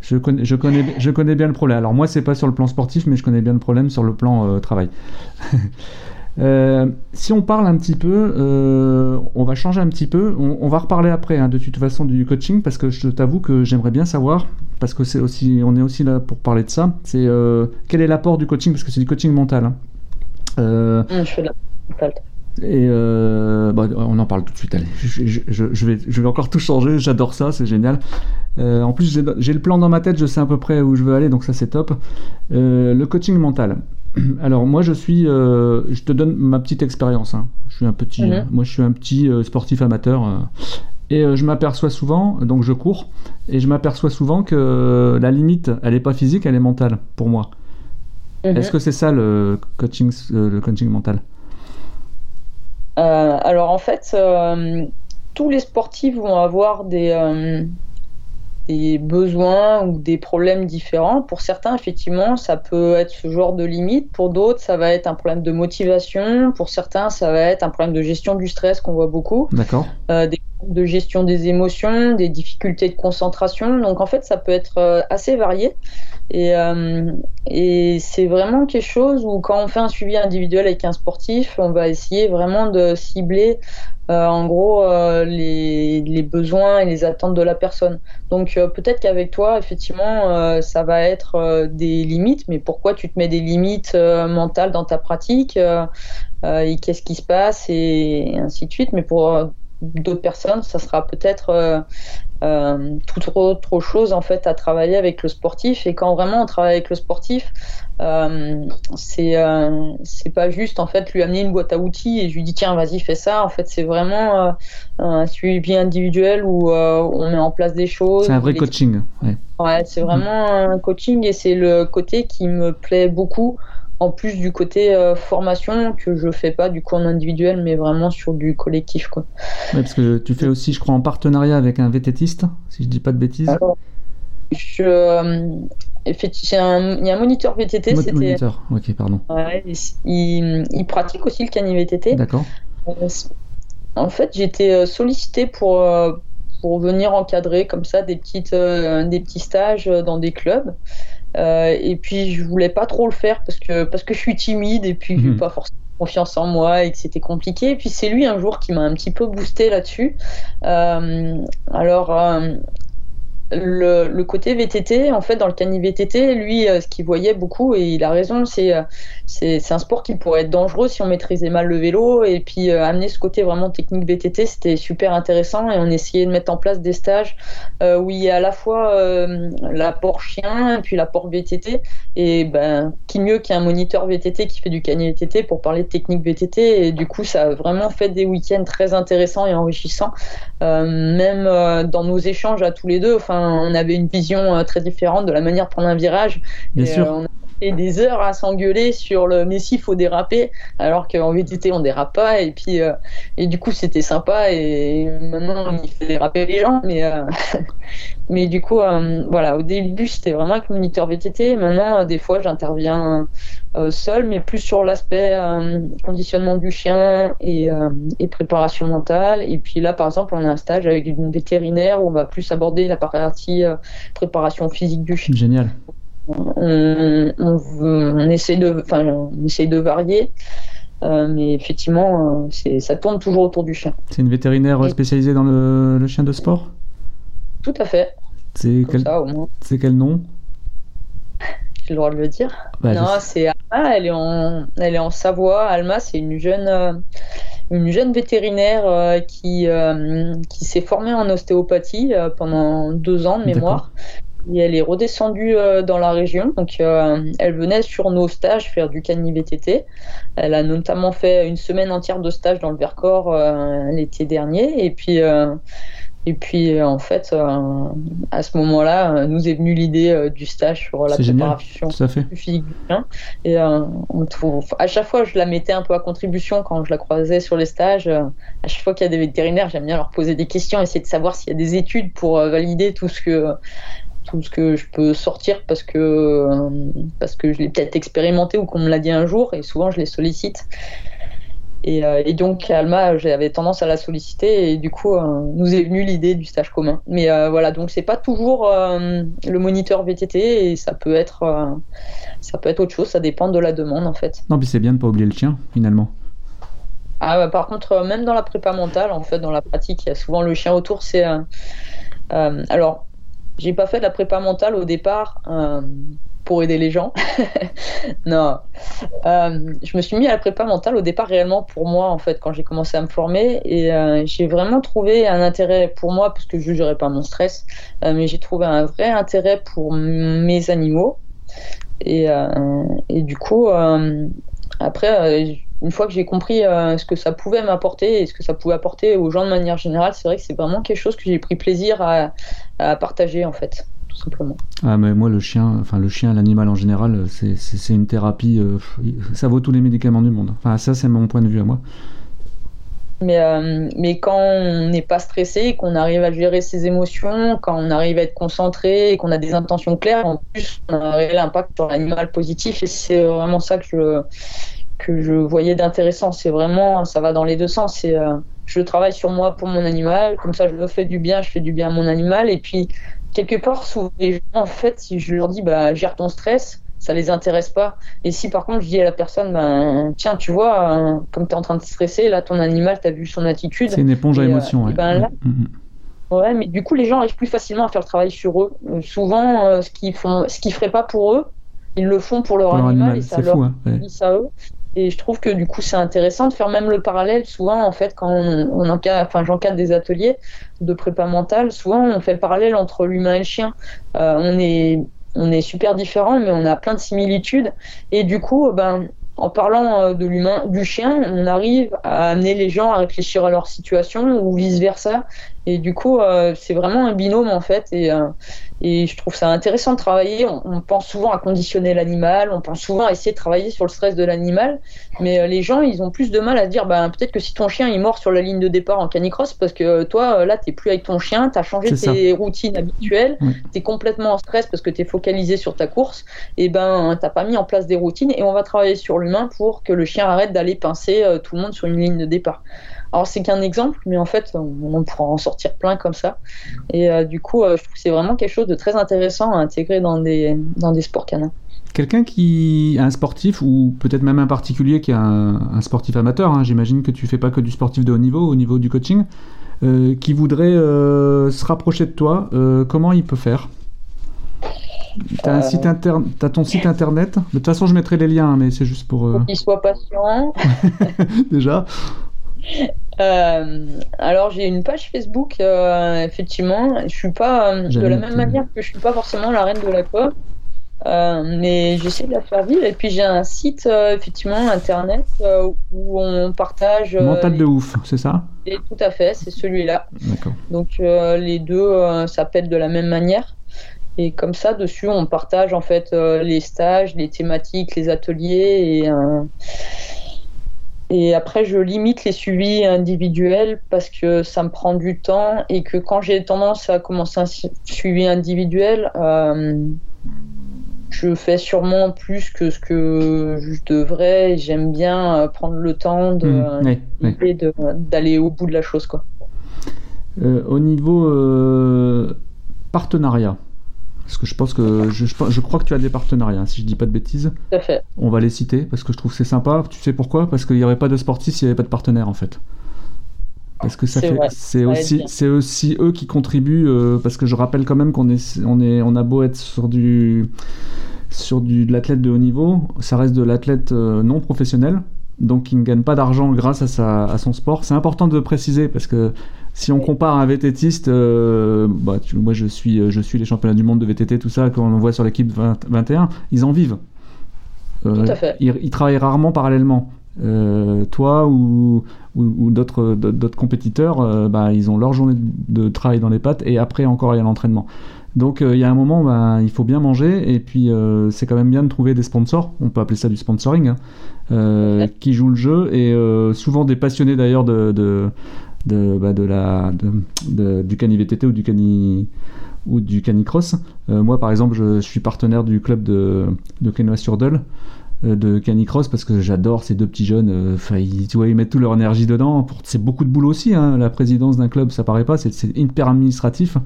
Je, connais, je, connais, je connais bien le problème. Alors moi, c'est pas sur le plan sportif, mais je connais bien le problème sur le plan euh, travail. Euh, si on parle un petit peu, euh, on va changer un petit peu. On, va reparler après, hein, de toute façon, du coaching, parce que je t'avoue que j'aimerais bien savoir, parce que c'est aussi, on est aussi là pour parler de ça. C'est euh, quel est l'apport du coaching, parce que c'est du coaching mental. Hein. Mmh, je fais de la et bah, on en parle tout de suite. Allez, je, vais, je vais encore tout changer. J'adore ça, c'est génial. en plus, j'ai le plan dans ma tête. Je sais à peu près où je veux aller, donc ça c'est top. le coaching mental. Alors moi je suis, euh, je te donne ma petite expérience. Hein. Je suis un petit, mhm. moi je suis un petit euh, sportif amateur euh, et je m'aperçois souvent, donc je cours et je m'aperçois souvent que la limite, elle n'est pas physique, elle est mentale pour moi. Mhm. Est-ce que c'est ça le coaching, le coaching mental? Alors en fait, tous les sportifs vont avoir des des besoins ou des problèmes différents. Pour certains, effectivement, ça peut être ce genre de limite. Pour d'autres, ça va être un problème de motivation. Pour certains, ça va être un problème de gestion du stress qu'on voit beaucoup. D'accord. Euh, des de gestion des émotions, des difficultés de concentration. Donc en fait, ça peut être euh, assez varié. Et, euh, et c'est vraiment quelque chose où quand on fait un suivi individuel avec un sportif, on va essayer vraiment de cibler euh, en gros les, besoins et les attentes de la personne. Donc peut-être qu'avec toi, effectivement, ça va être des limites, mais pourquoi tu te mets des limites mentales dans ta pratique et qu'est-ce qui se passe et ainsi de suite. Mais pour d'autres personnes, ça sera peut-être euh, toute autre chose en fait à travailler avec le sportif. Et quand vraiment on travaille avec le sportif, euh, c'est euh, c'est pas juste en fait lui amener une boîte à outils et je lui dis tiens vas-y fais ça. En fait c'est vraiment un suivi individuel où on met en place des choses. C'est un vrai coaching. Ouais, ouais c'est vraiment un coaching et c'est le côté qui me plaît beaucoup en plus du côté euh, formation que je fais pas du coup en individuel mais vraiment sur du collectif quoi. parce que tu fais aussi je crois en partenariat avec un VTTiste si je dis pas de bêtises. je euh, il y a un moniteur VTT. moniteur, ok pardon. il, pratique aussi le cani VTT. D'accord. Euh, en fait j'étais sollicité pour pour venir encadrer comme ça des petites des petits stages dans des clubs. Euh, et puis je voulais pas trop le faire parce que parce que je suis timide et puis mhm. pas forcément confiance en moi et que c'était compliqué. Et puis c'est lui un jour qui m'a un petit peu boosté là-dessus. Euh, alors euh, le, côté VTT, en fait, dans le cani VTT, lui, euh, ce qu'il voyait beaucoup, et il a raison, euh, c'est c'est un sport qui pourrait être dangereux si on maîtrisait mal le vélo. Et puis, euh, amener ce côté vraiment technique VTT, c'était super intéressant. Et on essayait de mettre en place des stages où il y a à la fois l'apport chien et puis l'apport VTT. Et ben, qui mieux qu'un moniteur VTT qui fait du cani VTT pour parler de technique VTT. Et du coup, ça a vraiment fait des week-ends très intéressants et enrichissants, même dans nos échanges à tous les deux. Enfin, on avait une vision euh, très différente de la manière de prendre un virage. Bien sûr. Euh, on a fait des heures à s'engueuler sur le mais si faut déraper alors qu'en VTT on dérape pas et puis euh, et du coup c'était sympa et maintenant il fait déraper les gens mais mais du coup voilà au début c'était vraiment avec moniteur VTT maintenant des fois j'interviens euh, seul, mais plus sur l'aspect euh, conditionnement du chien et, euh, et, préparation mentale. Et puis là, par exemple, on a un stage avec une vétérinaire où on va plus aborder la partie préparation physique du chien. Génial. On, on, essaie de, enfin, on essaie de varier. mais effectivement, ça tourne toujours autour du chien. C'est une vétérinaire spécialisée dans le, le, chien de sport? Tout à fait. C'est quel, quel nom? J'ai le droit de le dire? Bah, non, c'est Alma, elle est en, elle est en Savoie. Alma, c'est une jeune, euh, une jeune vétérinaire euh, qui, euh, qui s'est formée en ostéopathie pendant deux ans de mémoire. Et elle est redescendue dans la région. Donc, elle venait sur nos stages faire du cani VTT. Elle a notamment fait une semaine entière de stage dans le Vercors l'été dernier. Et puis, et puis, euh, en fait, euh, à ce moment-là, euh, nous est venue l'idée du stage sur la préparation physique. Et on trouve, à chaque fois, je la mettais un peu à contribution quand je la croisais sur les stages. à chaque fois qu'il y a des vétérinaires, j'aime bien leur poser des questions, essayer de savoir s'il y a des études pour valider tout ce que tout ce que je peux sortir parce que parce que je l'ai peut-être expérimenté ou qu'on me l'a dit un jour et souvent je les sollicite euh, et, donc Alma, j'avais tendance à la solliciter et du coup euh, nous est venue l'idée du stage commun. Mais euh, voilà, donc c'est pas toujours le moniteur VTT et ça peut être ça peut être autre chose, ça dépend de la demande en fait. Non, puis c'est bien de pas oublier le chien finalement. Ah, bah, par contre, même dans la prépa mentale, en fait, dans la pratique, il y a souvent le chien autour. C'est alors, j'ai pas fait de la prépa mentale au départ pour aider les gens. non. Euh, je me suis mis à la prépa mentale au départ réellement pour moi, en fait, quand j'ai commencé à me former. Et euh, j'ai vraiment trouvé un intérêt pour moi, parce que je gérais pas mon stress, euh, mais j'ai trouvé un vrai intérêt pour mes animaux. Et, et du coup, après, une fois que j'ai compris ce que ça pouvait m'apporter et ce que ça pouvait apporter aux gens de manière générale, c'est vrai que c'est vraiment quelque chose que j'ai pris plaisir à, à partager, en fait simplement. Ah, mais moi, le chien, enfin, le chien, l'animal en général, c'est une thérapie, euh, ça vaut tous les médicaments du monde. Enfin, ça, c'est mon point de vue à moi. Mais, euh, mais quand on n'est pas stressé, qu'on arrive à gérer ses émotions, quand on arrive à être concentré et qu'on a des intentions claires, en plus, on a un l'impact sur l'animal positif. Et c'est vraiment ça que je, que je voyais d'intéressant. C'est vraiment, ça va dans les deux sens. C'est, euh, je travaille sur moi pour mon animal, comme ça je me fais du bien, je fais du bien à mon animal. Et puis, quelque part, souvent, les gens, en fait, si je leur dis, bah, gère ton stress, ça les intéresse pas. Et si par contre, je dis à la personne, ben, tiens, tu vois, euh, comme tu es en train de stresser, là, ton animal, tu as vu son attitude. C'est une éponge à euh, émotion. Ben mm, mm. ouais. mais du coup, les gens arrivent plus facilement à faire le travail sur eux. Euh, souvent, ce qu'ils font, ce qu'ils feraient pas pour eux, ils le font pour leur, animal, et ça leur fou, hein, à eux. Et je trouve que du coup, c'est intéressant de faire même le parallèle. Souvent, en fait, quand on, encadre, enfin, j'encadre des ateliers de prépa mentale, souvent on fait le parallèle entre l'humain et le chien. Euh, on est on est super différents, mais on a plein de similitudes. Et du coup, ben, en parlant euh, de l'humain, du chien, on arrive à amener les gens à réfléchir à leur situation ou vice versa. Et du coup, euh, c'est vraiment un binôme en fait. Et, euh, et je trouve ça intéressant de travailler. On, pense souvent à conditionner l'animal, on pense souvent à essayer de travailler sur le stress de l'animal. Mais les gens, ils ont plus de mal à se dire bah, peut-être que si ton chien il mord sur la ligne de départ en canicross, parce que toi, là, tu plus avec ton chien, tu as changé tes routines habituelles, tu es complètement en stress parce que tu es focalisé sur ta course, et ben, tu pas mis en place des routines. Et on va travailler sur l'humain pour que le chien arrête d'aller pincer tout le monde sur une ligne de départ. Alors c'est qu'un exemple, mais en fait on, pourra en sortir plein comme ça. Et euh, du coup, euh, je trouve que c'est vraiment quelque chose de très intéressant à intégrer dans des, dans des sports canins. Quelqu'un qui un sportif, ou peut-être même un particulier qui est un, sportif amateur, hein, j'imagine que tu fais pas que du sportif de haut niveau, au niveau du coaching, euh, qui voudrait se rapprocher de toi, comment il peut faire? T'as un site interne, as ton site internet. De toute façon, je mettrai les liens, hein, mais c'est juste pour. Euh... Qu'il soit patient. Déjà. Euh, alors j'ai une page Facebook, euh, effectivement. Je suis pas euh, de la même manière que je suis pas forcément la reine de la pop, mais j'essaie de la faire vivre. Et puis j'ai un site effectivement internet où on partage. Mental de ouf, c'est ça? Et Tout à fait, c'est celui-là. Donc les deux s'appellent de la même manière. Et comme ça, dessus, on partage en fait les stages, les thématiques, les ateliers et et après, je limite les suivis individuels parce que ça me prend du temps et que quand j'ai tendance à commencer un suivi individuel, euh, je fais sûrement plus que ce que je devrais. J'aime bien euh, prendre le temps de, mmh, d'aller au bout de la chose. Quoi. Euh, au niveau partenariat, parce que je pense que je, je, crois que tu as des partenariats, hein, si je dis pas de bêtises. Tout à fait. On va les citer parce que je trouve que c'est sympa. Tu sais pourquoi? Parce qu'il n'y aurait pas de sportifs s'il n'y avait pas de partenaires en fait. Parce que ça fait, c'est aussi, c'est aussi eux qui contribuent. Euh, parce que je rappelle quand même qu'on est, on est, on a beau être sur du, sur du de l'athlète de haut niveau, ça reste de l'athlète euh, non professionnel, donc il ne gagne pas d'argent grâce à, sa, à son sport. C'est important de préciser parce que si on compare un VTTiste, euh, bah, moi je suis, euh, je suis les championnats du monde de VTT, tout ça, qu'on voit sur l'équipe 21, ils en vivent. Euh, tout à fait. Ils, travaillent rarement parallèlement. toi ou, ou, d'autres compétiteurs, bah, ils ont leur journée de, travail dans les pattes et après encore il y a l'entraînement. Donc il y a un moment, bah, il faut bien manger et puis c'est quand même bien de trouver des sponsors, on peut appeler ça du sponsoring, hein, qui jouent le jeu et souvent des passionnés d'ailleurs de, de, bah, de la, du cani VTT ou du cani ou du canicross. Euh, moi, par exemple, je, suis partenaire du club de, de Canoë-sur-Dole euh, de canicross parce que j'adore ces deux petits jeunes. Euh, ils, tu vois, ils mettent toute leur énergie dedans. C'est beaucoup de boulot aussi. Hein. La présidence d'un club, ça paraît pas. C'est hyper administratif.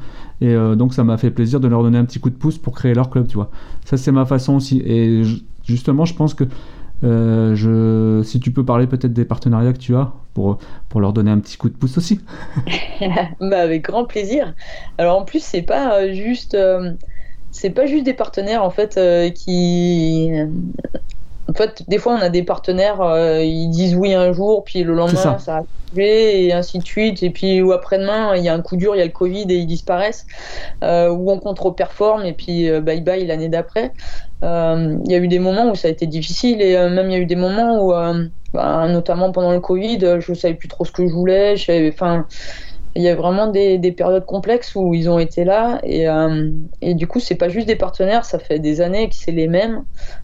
Et donc, ça m'a fait plaisir de leur donner un petit coup de pouce pour créer leur club. Tu vois, ça c'est ma façon aussi. Et justement, je pense que euh, si tu peux parler peut-être des partenariats que tu as pour, pour leur donner un petit coup de pouce aussi. bah avec grand plaisir. Alors en plus c'est pas euh, juste euh, c'est pas juste des partenaires en fait qui en fait, des fois, on a des partenaires, ils disent oui un jour, puis le lendemain, ça. ça. a arrivé, et ainsi de suite. Et puis, ou après-demain, il y a un coup dur, il y a le Covid et ils disparaissent. ou on contre-performe, et puis bye bye l'année d'après. Euh, il y a eu des moments où ça a été difficile et euh, même il y a eu des moments où, euh, bah, notamment pendant le Covid, je savais plus trop ce que je voulais. Enfin, il y a vraiment des, des, périodes complexes où ils ont été là et, et du coup c'est pas juste des partenaires ça fait des années que c'est les mêmes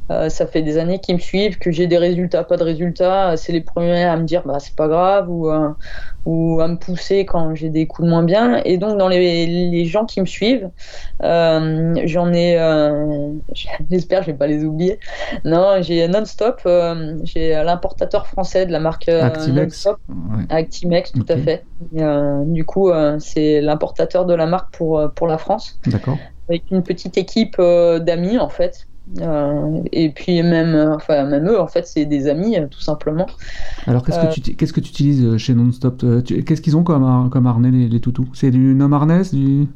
ça fait des années qu'ils me suivent que j'ai des résultats pas de résultats c'est les premiers à me dire bah c'est pas grave ou ou à me pousser quand j'ai des coups de moins bien. Et donc, dans les, les gens qui me suivent, euh, j'en ai, euh, j'espère que je vais pas les oublier. Non, j'ai Non-Stop, euh, j'ai l'importateur français de la marque Actimex. Actimex, tout à fait. du coup, c'est l'importateur de la marque pour, pour la France. D'accord. Avec une petite équipe d'amis, en fait, euh, et puis même, enfin même eux, en fait, c'est des amis, tout simplement. Alors qu'est-ce que tu qu'est-ce que tu utilises chez Nonstop Qu'est-ce qu'ils ont comme comme harnais les, les toutous? C'est du nom harness du?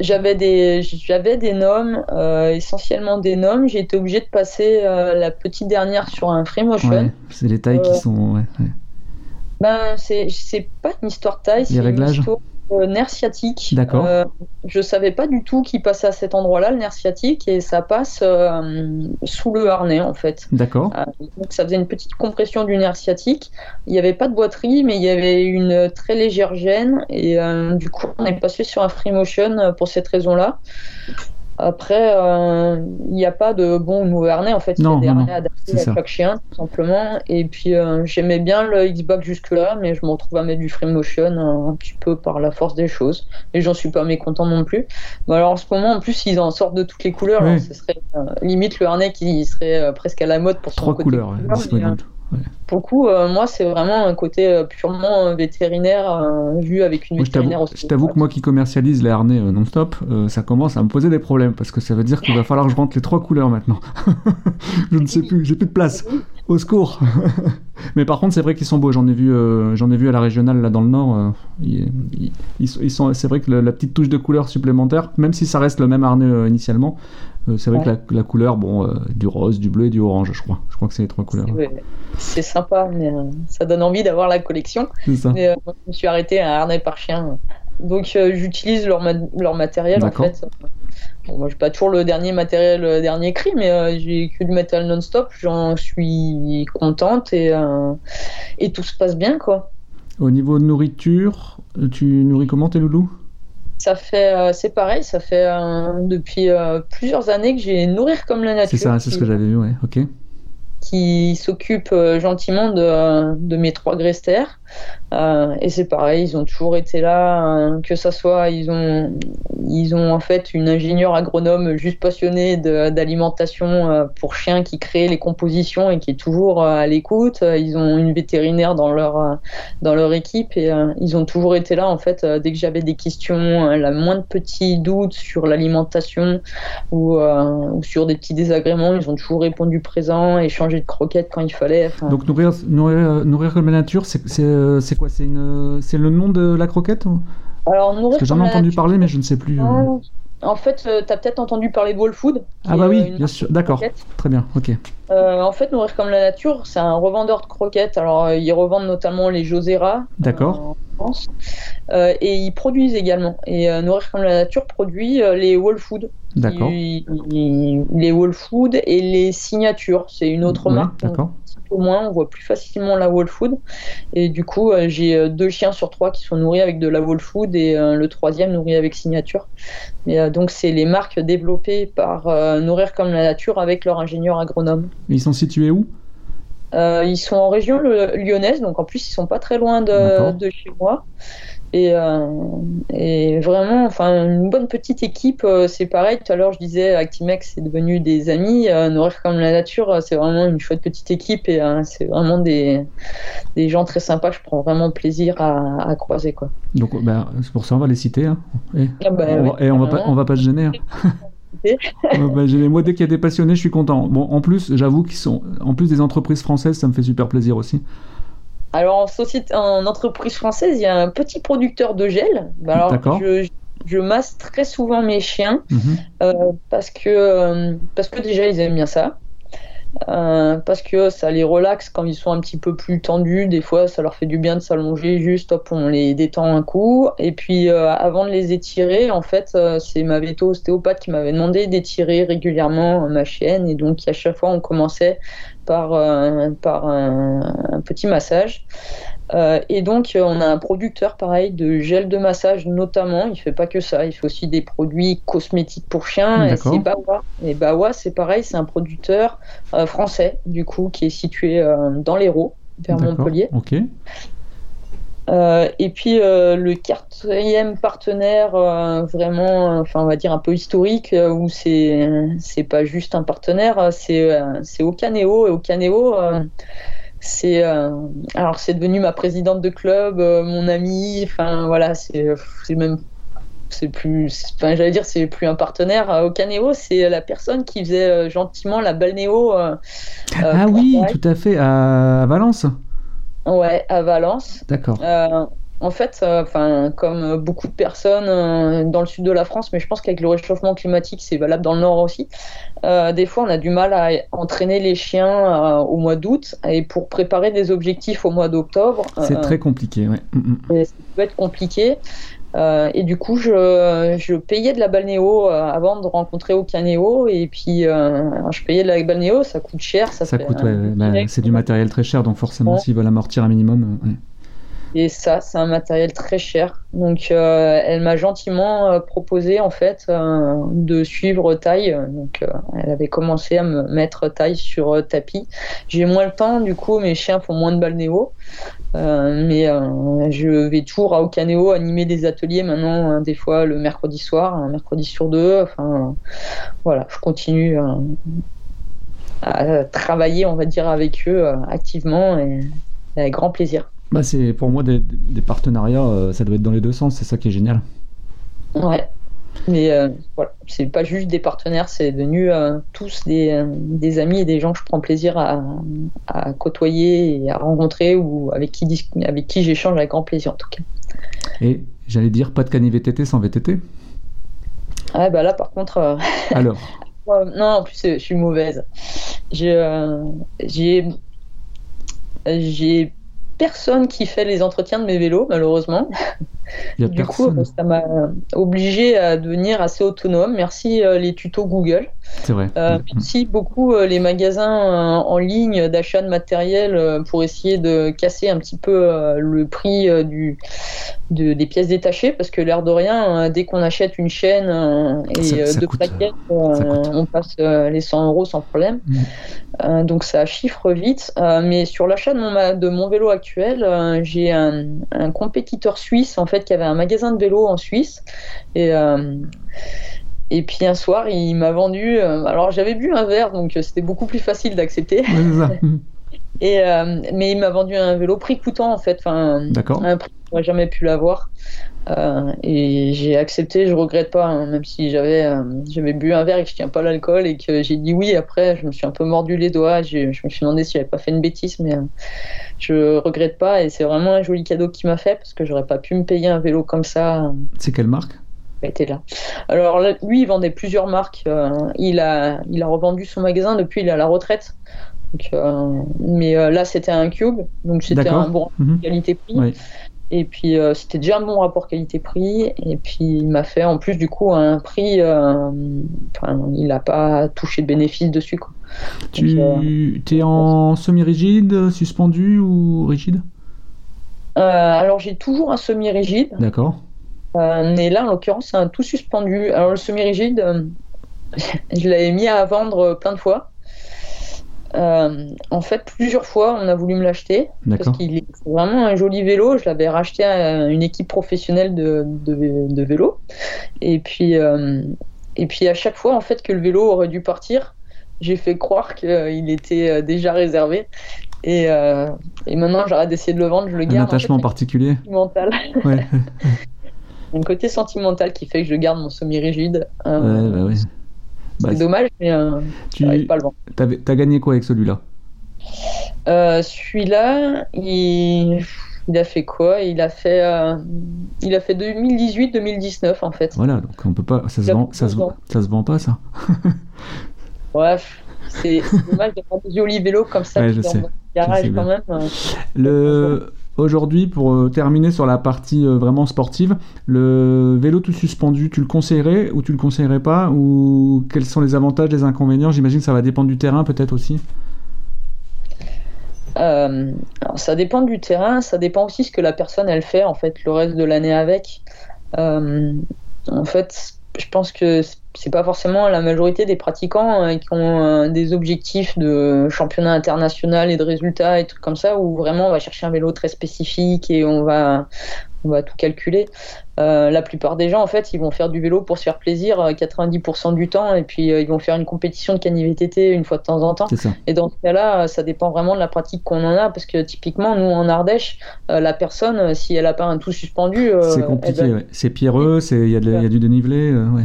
J'avais des, j'avais des noms, euh, essentiellement des noms. J'ai été obligé de passer euh, la petite dernière sur un free motion. Ouais, c'est les tailles qui Euh, sont. Ouais, ouais. Ben, c'est, c'est pas une histoire de taille, c'est une réglages histoire euh, nerf sciatique. D'accord. Euh, je savais pas du tout qu'il passait à cet endroit-là, le nerf sciatique, et ça passe euh, sous le harnais en fait. D'accord. Euh, donc ça faisait une petite compression du nerf sciatique. Il n'y avait pas de boiterie, mais il y avait une très légère gêne. Et du coup, on est passé sur un free motion pour cette raison-là. Après, euh, il n'y a pas de bon ou de mauvais harnais. En fait, il y a des harnais adaptés à ça. chaque chien, tout simplement. Et puis, euh, j'aimais bien le X-Back jusque-là, mais je me retrouve à mettre du free motion euh, un petit peu par la force des choses. Et j'en suis pas mécontent non plus. Mais alors, en ce moment, en plus, ils en sortent de toutes les couleurs. Oui. Alors, ce serait euh, limite le harnais qui serait euh, presque à la mode pour son Trois côté couleurs ouais, couleur, mais, euh. Pour le coup, euh, moi, c'est vraiment un côté euh, purement euh, vétérinaire, euh, vu avec une Moi, je t'avoue, vétérinaire aussi. je t'avoue que moi qui commercialise les harnais non-stop, ça commence à me poser des problèmes parce que ça veut dire qu'il va falloir que je rentre les trois couleurs maintenant. je ne sais plus, j'ai plus de place. Au secours. Mais par contre, c'est vrai qu'ils sont beaux. J'en ai vu, j'en ai vu à la régionale là dans le nord. ils, ils- sont- c'est vrai que le- la petite touche de couleur supplémentaire, même si ça reste le même harnais initialement, c'est vrai Ouais. que la, la couleur, bon, du rose, du bleu et du orange, je crois. Je crois que c'est les trois couleurs. C'est sympa, mais euh, ça donne envie d'avoir la collection. Ça. Mais euh, je me suis arrêté à harnais par chien. Donc, euh, j'utilise leur, ma- leur matériel, en fait. Bon, moi, j'ai pas toujours le dernier matériel, le dernier cri, mais euh, j'ai que du matériel non-stop. J'en suis contente et, euh, et tout se passe bien, quoi. Au niveau de nourriture, euh, tu nourris comment tes loulous? Ça fait, euh, c'est pareil, ça fait euh, depuis euh, plusieurs années que j'ai Nourrir comme la nature. C'est ça, c'est ce que j'avais vu, ouais. Ok. Qui s'occupe euh, gentiment de, de mes trois gresters. Euh, et c'est pareil, ils ont toujours été là, euh, que ça soit, ils ont, ils ont en fait une ingénieure agronome juste passionnée d'alimentation euh, pour chiens qui crée les compositions et qui est toujours euh, à l'écoute. Ils ont une vétérinaire dans leur, dans leur équipe et ils ont toujours été là en fait dès que j'avais des questions, la moindre petit doute sur l'alimentation ou, ou sur des petits désagréments, ils ont toujours répondu présent, échangé de croquettes quand il fallait. Enfin, Donc nourrir, nourrir, euh, nourrir comme la nature, c'est euh, quoi? C'est le nom de la croquette ou- alors nourrir Parce que j'en ai comme la entendu nature- parler, mais je ne sais plus. euh. Non. En fait, tu as peut-être entendu parler de Wall Food. Ah bah oui, euh, bien sûr. D'accord. croquette. Très bien. Ok. Euh, en fait, Nourrir comme la nature, c'est un revendeur de croquettes. Alors, euh, ils revendent notamment les Josera. D'accord. euh. Euh, et ils produisent également. Et euh, Nourrir comme la nature produit euh, les Wall Food. Ils- les Wall Food et les signatures. C'est une autre Ouais, marque. D'accord. au moins, on voit plus facilement la wall food. Et du coup, euh, j'ai euh, deux chiens sur trois qui sont nourris avec de la wall food et euh, le troisième nourri avec signature. Euh, donc, c'est les marques développées par Nourrir comme la nature avec leur ingénieur agronome. Et ils sont situés où? Euh, ils sont en région lyonnaise, donc en plus, ils sont pas très loin de chez moi. Et, euh, et vraiment, enfin, une bonne petite équipe. euh, c'est pareil. Tout à l'heure, je disais, Actimex, c'est devenu des amis. Euh, Nourrir comme la nature, euh, c'est vraiment une chouette petite équipe et c'est vraiment des, des gens très sympas. Je prends vraiment plaisir à, à croiser, quoi. Donc bah, c'est pour ça on va les citer. Hein. Et, Ah bah, on, va, ouais, et on va pas, carrément. on va pas se gêner. hein. on va pas se gêner. Moi dès qu'il y a des passionnés, je suis content. Bon, en plus, j'avoue qu'ils sont, en plus des entreprises françaises, ça me fait super plaisir aussi. Alors, en, société, en entreprise française, il y a un petit producteur de gel. Bah, Alors, je, je masse très souvent mes chiens. Mhm. Euh, parce que euh, parce que déjà ils aiment bien ça Euh, parce que ça les relaxe quand ils sont un petit peu plus tendus. Des fois ça leur fait du bien de s'allonger juste hop on les détend un coup. Et puis euh, avant de les étirer en fait euh, c'est ma veto ostéopathe qui m'avait demandé d'étirer régulièrement ma chienne. Et donc à chaque fois on commençait par un petit massage euh, et donc, euh, on a un producteur pareil de gel de massage notamment. Il fait pas que ça, il fait aussi des produits cosmétiques pour chiens. Et c'est Bawa. Et Bawa, c'est pareil, c'est un producteur euh, français du coup qui est situé euh, dans l'Hérault, vers. Montpellier. Ok. Et puis le quatrième partenaire vraiment, enfin on va dire un peu historique, où c'est c'est pas juste un partenaire, c'est c'est Ocaneo et Ocaneo. C'est euh, alors c'est devenu ma présidente de club, euh, mon ami, enfin voilà, c'est c'est même c'est plus, enfin j'allais dire c'est plus un partenaire. Euh, Ocaneo, c'est la personne qui faisait euh, gentiment la balnéo. ah oui, tout à fait. À, à Valence. Ouais, à Valence. D'accord. Euh, en fait, euh, enfin, comme beaucoup de personnes euh, dans le sud de la France, mais je pense qu'avec le réchauffement climatique, c'est valable dans le nord aussi. Euh, des fois, on a du mal à entraîner les chiens au mois d'août et pour préparer des objectifs au mois d'octobre. C'est très compliqué, ouais. Mm, mm. Ça peut être compliqué. et du coup, je, je, payais de la balnéo avant de rencontrer aucun néo. Et puis, je payais de la balnéo, ça coûte cher. Ça, coûte, ouais, bah, c'est du matériel très cher, donc forcément, s'ils veulent amortir un minimum. Et ça, c'est un matériel très cher. Donc, euh, elle m'a gentiment euh, proposé en fait euh, de suivre taille. Donc, elle avait commencé à me mettre taille sur tapis. J'ai moins le temps, du coup, mes chiens font moins de balnéo. mais je vais toujours à Ocanéo animer des ateliers maintenant, hein, des fois le mercredi soir, un mercredi sur deux. Enfin, voilà, je continue à travailler, on va dire, avec eux activement et avec grand plaisir. Bah c'est pour moi des, partenariats, euh, ça doit être dans les deux sens, c'est ça qui est génial. Ouais. Mais euh, voilà, c'est pas juste des partenaires, c'est devenu euh, tous des, des, amis et des gens que je prends plaisir à, à côtoyer et à rencontrer ou avec qui, avec qui j'échange avec grand plaisir en tout cas. Et j'allais dire pas de cani VTT sans VTT Ah bah là par contre. Alors? Non, en plus je suis mauvaise. J'ai j'ai personne qui fait les entretiens de mes vélos, malheureusement. du coup, ça m'a obligé à devenir assez autonome. Merci euh, les tutos Google. C'est vrai. Euh, merci beaucoup euh, les magasins en ligne d'achat de matériel pour essayer de casser un petit peu le prix du, des pièces détachées parce que l'air de rien, dès qu'on achète une chaîne et deux plaquettes, on passe les 100 euros sans problème. Mm. donc ça chiffre vite. mais sur l'achat de mon, de mon vélo actuel, j'ai un, un compétiteur suisse en fait qui avait un magasin de vélo en Suisse. Et, euh, et puis un soir, il m'a vendu. Euh, alors j'avais bu un verre, donc euh, c'était beaucoup plus facile d'accepter. et mais il m'a vendu un vélo prix coûtant en fait, enfin un prix que j'aurais jamais pu l'avoir. et j'ai accepté, je regrette pas, hein, même si j'avais j'avais bu un verre et que je tiens pas l'alcool et que j'ai dit oui. Après, je me suis un peu mordu les doigts. Je me suis demandé si j'avais pas fait une bêtise, mais je regrette pas et c'est vraiment un joli cadeau qu'il m'a fait parce que j'aurais pas pu me payer un vélo comme ça. C'est quelle marque? Était là. Alors lui, il vendait plusieurs marques. Euh, il a, il a revendu son magasin depuis il est à la retraite. Euh, mais euh, là, c'était un cube, donc c'était un bon mhm. qualité-prix. Et puis c'était déjà un bon rapport qualité-prix. Et puis il m'a fait en plus du coup un prix. il n'a pas touché de bénéfice dessus. Quoi. Tu es en semi-rigide, suspendu ou rigide? Alors j'ai toujours un semi-rigide. D'accord. Euh, mais là, en l'occurrence, c'est un tout suspendu. Alors le semi-rigide, je l'avais mis à vendre plein de fois. en fait, plusieurs fois, on a voulu me l'acheter parce qu'il est vraiment un joli vélo. Je l'avais racheté à une équipe professionnelle de, de, vélo, et puis et puis à chaque fois, en fait, que le vélo aurait dû partir, j'ai fait croire qu'il était euh, déjà réservé. Et, euh, et maintenant, j'arrête d'essayer de le vendre, je le garde. Un attachement particulier Sentimental. Ouais. un côté sentimental qui fait que je garde mon semi-rigide. Euh, ouais, bah c'est bah, dommage, mais euh, tu pas le vendre. T'as gagné quoi avec celui-là? Celui-là, il... il... a fait quoi? Il a fait, il a fait 2018-2019 en fait. Voilà, donc on peut pas, ça se vend, ça se, ça se vend pas ça. Bref, c'est dommage d'avoir des jolis vélos comme ça ouais, je sais. garage quand même. Euh. Le... Aujourd'hui, pour euh, terminer sur la partie euh, vraiment sportive, le vélo tout suspendu, tu le conseillerais ou tu le conseillerais pas? Ou quels sont les avantages, les inconvénients? J'imagine que ça va dépendre du terrain peut-être aussi. Ça dépend du terrain, ça dépend aussi ce que la personne elle fait en fait le reste de l'année avec. en fait, je pense que c'est pas forcément la majorité des pratiquants euh, qui ont euh, des objectifs de championnat international et de résultats et trucs comme ça où vraiment on va chercher un vélo très spécifique et on va on va tout calculer. Euh, la plupart des gens en fait ils vont faire du vélo pour se faire plaisir 90% du temps et puis ils vont faire une compétition de cani VTT une fois de temps en temps. Et dans ce cas-là ça dépend vraiment de la pratique qu'on en a parce que typiquement nous en Ardèche la personne si elle a pas un tout suspendu c'est compliqué, c'est pierreux, il y, y, a du dénivelé. ouais.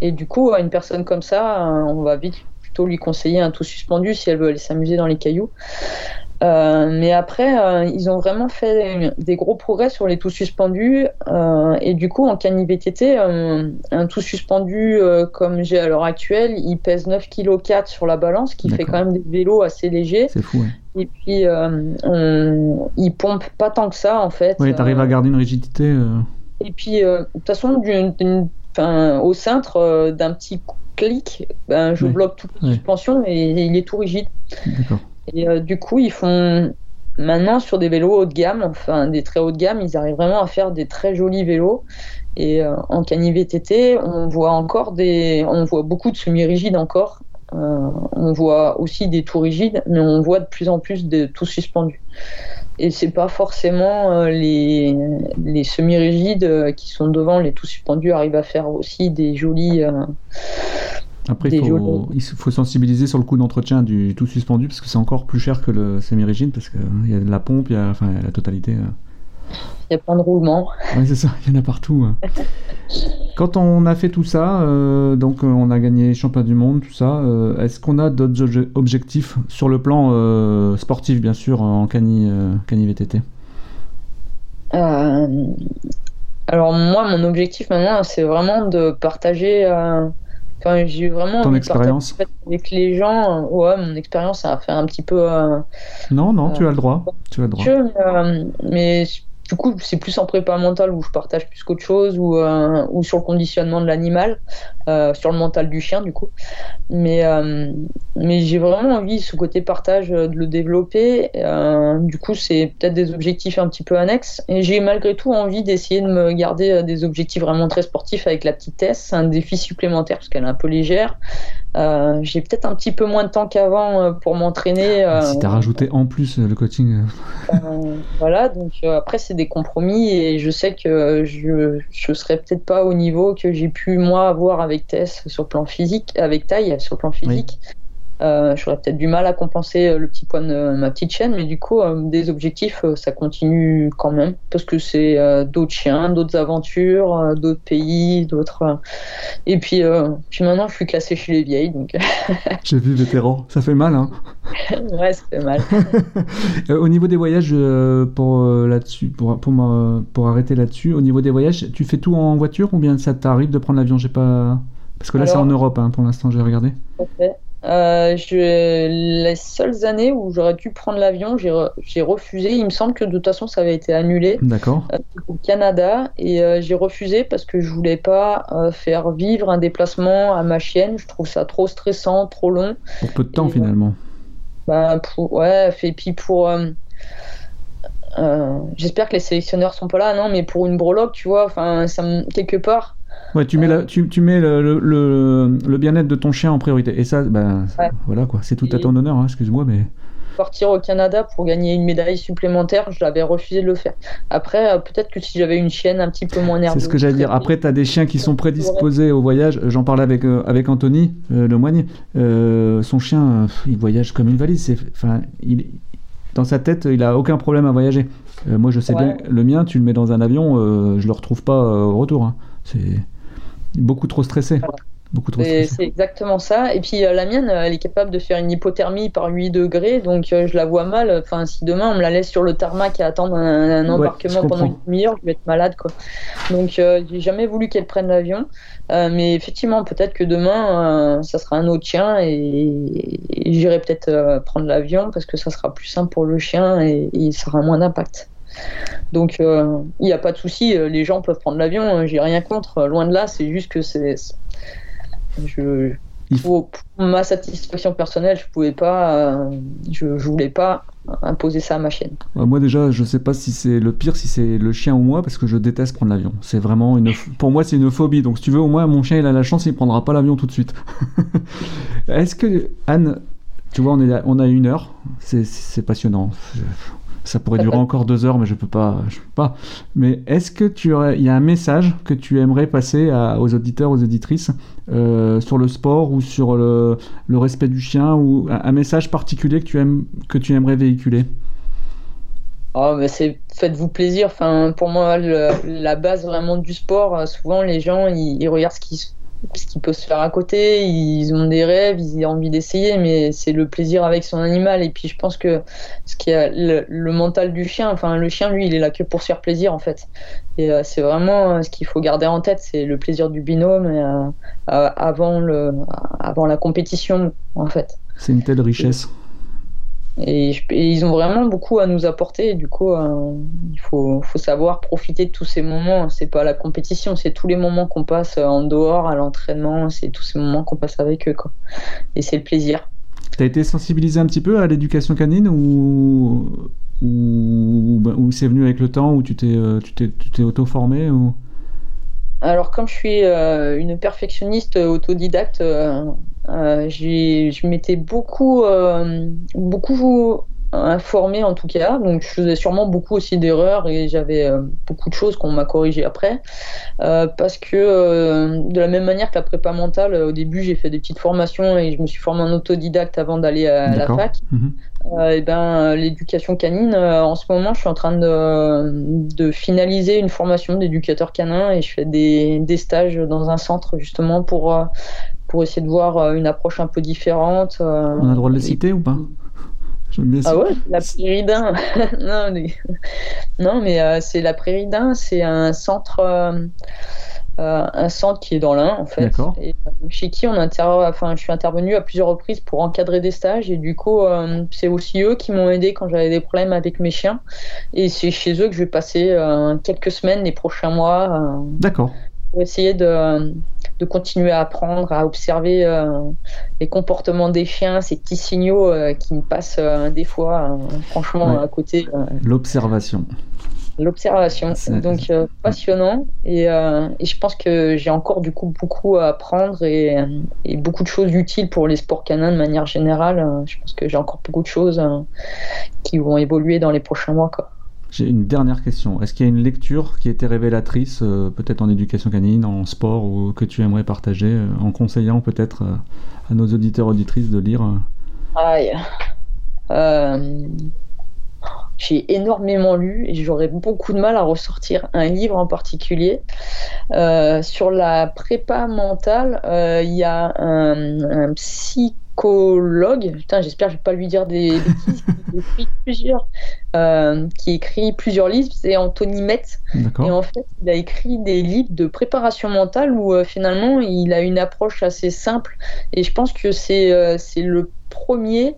Et du coup, à une personne comme ça, on va vite plutôt lui conseiller un tout suspendu si elle veut aller s'amuser dans les cailloux. Euh, mais après, euh, ils ont vraiment fait des gros progrès sur les tout suspendus. Euh, et du coup, en cani VTT, un tout suspendu comme j'ai à l'heure actuelle, il pèse 9 kg 4 sur la balance, qui fait quand même des vélos assez légers. C'est fou, Et puis, on, il pompe pas tant que ça, en fait. Oui, tu arrives à garder une rigidité. Et puis, de toute façon, au centre d'un petit clic, ben, je bloque toute la suspension et il est tout rigide. Et euh, du coup, ils font maintenant sur des vélos haut de gamme, enfin des très haut de gamme, ils arrivent vraiment à faire des très jolis vélos. Et euh, en cani VTT, on voit encore des, on voit beaucoup de semi-rigides encore. Euh, on voit aussi des tout rigides, mais on voit de plus en plus de tout suspendus. Et c'est pas forcément les, les semi-rigides qui sont devant les tout suspendus arrivent à faire aussi des jolis après, il faut, sensibiliser sur le coût d'entretien du tout suspendu parce que c'est encore plus cher que le semi-rigide parce qu'il y a de la pompe, il y a enfin, la totalité. Euh. Il y a plein de roulements. Oui, c'est ça, il y en a partout. Hein. Quand on a fait tout ça, euh, donc euh, on a gagné champion du monde, tout ça, est-ce qu'on a d'autres objectifs sur le plan sportif, bien sûr, en cani, cani VTT Alors, moi, mon objectif maintenant, c'est vraiment de partager Enfin, j'ai vraiment ton expérience avec les gens. Ouais, mon expérience, ça a fait un petit peu. Euh, non, non, tu as le droit. Tu as le droit. Euh, mais du coup, c'est plus en prépa mentale où je partage plus qu'autre chose, ou, euh, sur le conditionnement de l'animal, euh, sur le mental du chien, du coup. Mais, euh, mais j'ai vraiment envie, ce côté partage, de le développer. du coup, c'est peut-être des objectifs un petit peu annexes. Et j'ai malgré tout envie d'essayer de me garder des objectifs vraiment très sportifs avec la petite. C'est un défi supplémentaire parce qu'elle est un peu légère. Euh, j'ai peut-être un petit peu moins de temps qu'avant euh, pour m'entraîner. Euh, si tu as rajouté en plus le coaching. voilà, donc après c'est des compromis et je sais que je ne serai peut-être pas au niveau que j'ai pu moi avoir avec Tess sur le plan physique, avec Taille sur le plan physique. Euh, j'aurais peut-être du mal à compenser euh, le petit poids de ma petite chaîne, mais du coup, euh, des objectifs, ça continue quand même, parce que c'est d'autres chiens, d'autres aventures, d'autres pays, d'autres. Et puis, puis maintenant, je suis classé chez les vieilles, donc. J'ai vu vétéran, ça fait mal, hein Ouais, ça fait mal. au niveau des voyages, pour là-dessus, pour pour, pour arrêter là-dessus, au niveau des voyages, tu fais tout en voiture ou bien ça t'arrive de prendre l'avion? J'ai pas. Parce que là, c'est en Europe, hein, pour l'instant, j'ai regardé. Euh, je, les seules années où j'aurais dû prendre l'avion, j'ai refusé. Il me semble que de toute façon, ça avait été annulé. D'accord. Euh, au Canada. Et euh, j'ai refusé parce que je voulais pas faire vivre un déplacement à ma chienne. Je trouve ça trop stressant, trop long. Pour peu de temps, finalement. Bah, pour, ouais, et puis pour. J'espère que les sélectionneurs sont pas là, non, mais pour une breloque, tu vois, enfin, ça quelque part, Ouais, tu mets, la, tu, tu mets le, le, le bien-être de ton chien en priorité. Et ça, ben, voilà quoi, c'est tout à ton honneur, hein, excuse-moi, mais. Partir au Canada pour gagner une médaille supplémentaire, je l'avais refusé de le faire. Après, euh, peut-être que si j'avais une chienne un petit peu moins nerveuse. C'est ce que j'allais dire. Après, tu as des chiens qui sont prédisposés au voyage. J'en parlais avec, euh, avec Anthony euh, Le Moigne. son chien, il voyage comme une valise. Enfin, il, dans sa tête, il a aucun problème à voyager. moi, je sais bien, le mien, tu le mets dans un avion, je le retrouve pas au retour. Hein. C'est beaucoup trop stressé. Beaucoup trop C'est exactement ça. Et puis euh, la mienne, elle est capable de faire une hypothermie par 8 degrés, donc euh, je la vois mal. Enfin, si demain on me la laisse sur le tarmac et attendre un, embarquement pendant une demi-heure, je vais être malade, quoi. Donc euh, j'ai jamais voulu qu'elle prenne l'avion, mais effectivement, peut-être que demain, ça sera un autre chien et, j'irai peut-être prendre l'avion parce que ça sera plus simple pour le chien et, et ça aura moins d'impact. Donc il n'y a pas de souci, les gens peuvent prendre l'avion, hein, j'ai rien contre, loin de là, c'est juste que c'est je, pour, ma satisfaction personnelle, je pouvais pas, euh, je, voulais pas imposer ça à ma chienne. Moi déjà, je sais pas si c'est le pire, si c'est le chien ou moi, parce que je déteste prendre l'avion. C'est vraiment une, pour moi, c'est une phobie. Donc si tu veux, au moins mon chien il a la chance, il prendra pas l'avion tout de suite. Est-ce que Anne, tu vois, on est, on a une heure, c'est passionnant. Ça pourrait durer encore deux heures, mais je peux peux pas. Mais est-ce que tu il y a un message que tu aimerais passer aux auditeurs, aux auditrices euh, sur le sport ou sur le, respect du chien ou un, message particulier que tu aimes, que tu aimerais véhiculer? Oh, c'est faites-vous plaisir. Enfin, pour moi, la base vraiment du sport, euh, souvent les gens ils, regardent ce qui ce qui peut se faire à côté. Ils ont des rêves, ils ont envie d'essayer, mais c'est le plaisir avec son animal. Et puis je pense que ce qui est le, mental du chien, enfin le chien lui, il est là que pour se faire plaisir en fait. Et euh, c'est vraiment euh, ce qu'il faut garder en tête, c'est le plaisir du binôme euh, avant le, avant la compétition en fait. C'est une telle richesse. Ils ont vraiment beaucoup à nous apporter. du coup, euh, il faut, faut, savoir profiter de tous ces moments. C'est pas la compétition, c'est tous les moments qu'on passe en dehors, à l'entraînement. C'est tous ces moments qu'on passe avec eux. Quoi. Et c'est le plaisir. Tu as été sensibilisé un petit peu à l'éducation canine ou, ou, ou c'est venu avec le temps ou tu t'es, euh, tu t'es, tu t'es auto-formé ou... Alors, comme je suis euh, une perfectionniste autodidacte, euh, je m'étais beaucoup, euh, beaucoup informé en tout cas, donc je faisais sûrement beaucoup aussi d'erreurs et j'avais euh, beaucoup de choses qu'on m'a corrigées après, parce que de la même manière que la prépa mentale, au début j'ai fait des petites formations et je me suis formé en autodidacte avant d'aller à, la fac. Mhm. et ben l'éducation canine, en ce moment je suis en train de, de finaliser une formation d'éducateur canin et je fais des, des, stages dans un centre justement pour pour essayer de voir euh, une approche un peu différente. Euh, On a le droit de le citer ou pas? Ah ouais, la Prairie d'un. non, mais, non, mais euh, c'est la Prairie d'un, c'est un centre, un centre qui est dans l'Ain en fait. Et chez qui on enfin, je suis intervenu à plusieurs reprises pour encadrer des stages et du coup, c'est aussi eux qui m'ont aidé quand j'avais des problèmes avec mes chiens. Et c'est chez eux que je vais passer quelques semaines les prochains mois. D'accord. Pour essayer de de continuer à apprendre, à observer euh, les comportements des chiens, ces petits signaux euh, qui me passent euh, des fois, franchement, à côté. L'observation. L'observation. Donc passionnant et, et, je pense que j'ai encore du coup beaucoup à apprendre et, et, beaucoup de choses utiles pour les sports canins de manière générale. Je pense que j'ai encore beaucoup de choses qui vont évoluer dans les prochains mois. Quoi. J'ai une dernière question. Est-ce qu'il y a une lecture qui était révélatrice, euh, peut-être en éducation canine, en sport, ou que tu aimerais partager, euh, en conseillant peut-être euh, à nos auditeurs auditrices de lire Aïe. J'ai énormément lu et j'aurais beaucoup de mal à ressortir un livre en particulier. sur la prépa mentale, il y a un, un psy psychologue, putain, j'espère que je vais pas lui dire des bêtises, qui écrit plusieurs, euh, qui écrit plusieurs livres, c'est Anthony Metz. Et en fait, il a écrit des livres de préparation mentale où euh, finalement il a une approche assez simple. Et je pense que c'est euh, c'est le premier,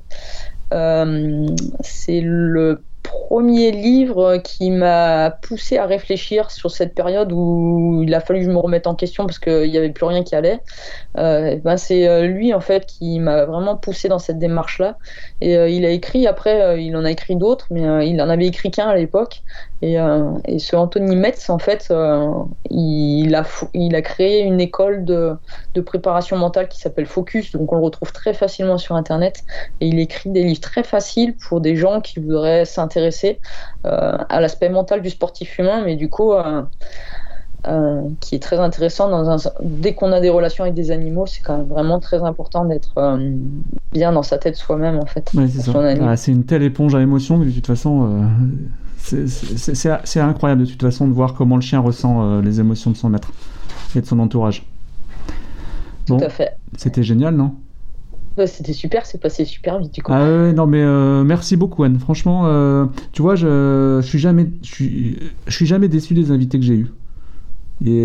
c'est le premier livre qui m'a poussé à réfléchir sur cette période où il a fallu que je me remette en question parce qu'il n'y avait plus rien qui allait. Euh, ben c'est euh, lui en fait qui m'a vraiment poussé dans cette démarche là. Et euh, il a écrit après, il en a écrit d'autres, mais il en avait écrit qu'un à l'époque. Et, et, ce Anthony Metz en fait, il a il a créé une école de, de préparation mentale qui s'appelle Focus, donc on le retrouve très facilement sur internet. Et il écrit des livres très faciles pour des gens qui voudraient s'intéresser euh, à l'aspect mental du sportif humain, mais du coup, euh, euh, qui est très intéressant. Dans un... Dès qu'on a des relations avec des animaux, c'est quand même vraiment très important d'être bien dans sa tête soi-même, en fait. Ah, c'est une telle éponge à émotions que de toute façon, c'est incroyable de toute façon de voir comment le chien ressent les émotions de son maître et de son entourage. Tout à fait. C'était génial, non? C'était super, c'est passé super vite du coup. Ah ouais, non mais euh, merci beaucoup Anne. Franchement, euh, tu vois, je, je, suis jamais, je suis, je suis jamais déçu des invités que j'ai eus. Et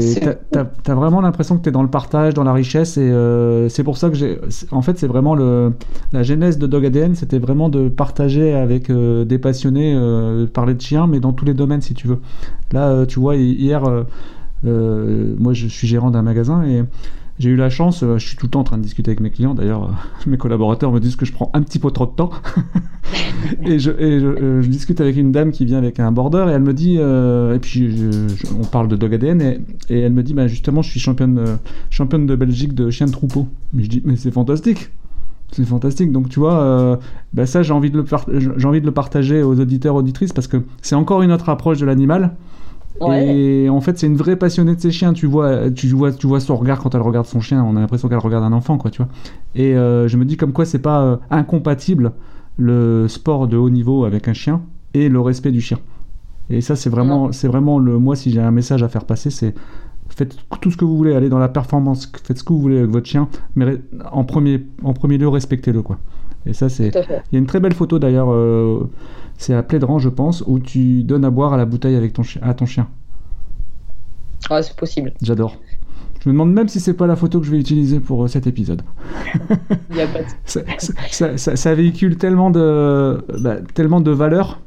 t'as as, vraiment l'impression que tu es dans le partage, dans la richesse, et euh, c'est pour ça que j'ai. En fait, c'est vraiment le, la genèse de Dog ADN, c'était vraiment de partager avec des passionnés, parler de chiens, mais dans tous les domaines si tu veux. Là, tu vois, hier, moi je suis gérant d'un magasin et j'ai eu la chance, euh, je suis tout le temps en train de discuter avec mes clients, d'ailleurs euh, mes collaborateurs me disent que je prends un petit peu trop de temps. et, euh, je, discute avec une dame qui vient avec un border et elle me dit, et puis on parle de dog ADN, et, elle me dit, bah, justement je suis championne, championne de Belgique de chien de troupeau. Mais je dis, mais c'est fantastique c'est fantastique. Donc tu vois, bah, ça j'ai envie, j'ai envie de le partager aux auditeurs, auditrices, parce que c'est encore une autre approche de l'animal. Et en fait, c'est une vraie passionnée de ses chiens. Tu vois, tu vois, tu vois son regard quand elle regarde son chien. On a l'impression qu'elle regarde un enfant, quoi, tu vois. Et euh, je me dis comme quoi c'est pas euh, incompatible le sport de haut niveau avec un chien et le respect du chien. Et ça, c'est vraiment, c'est vraiment le. Moi, si j'ai un message à faire passer, c'est faites tout ce que vous voulez, allez dans la performance, faites ce que vous voulez avec votre chien, mais en premier, en premier lieu, respectez-le. quoi. Et ça, c'est. Il y a une très belle photo d'ailleurs, euh, c'est à Plédran, je pense, où tu donnes à boire à la bouteille avec ton à ton chien. Ah, c'est possible. J'adore. Je me demande même si c'est pas la photo que je vais utiliser pour euh, cet épisode. Il y a pas de... ça, ça, ça, véhicule tellement de, bah, tellement de valeurs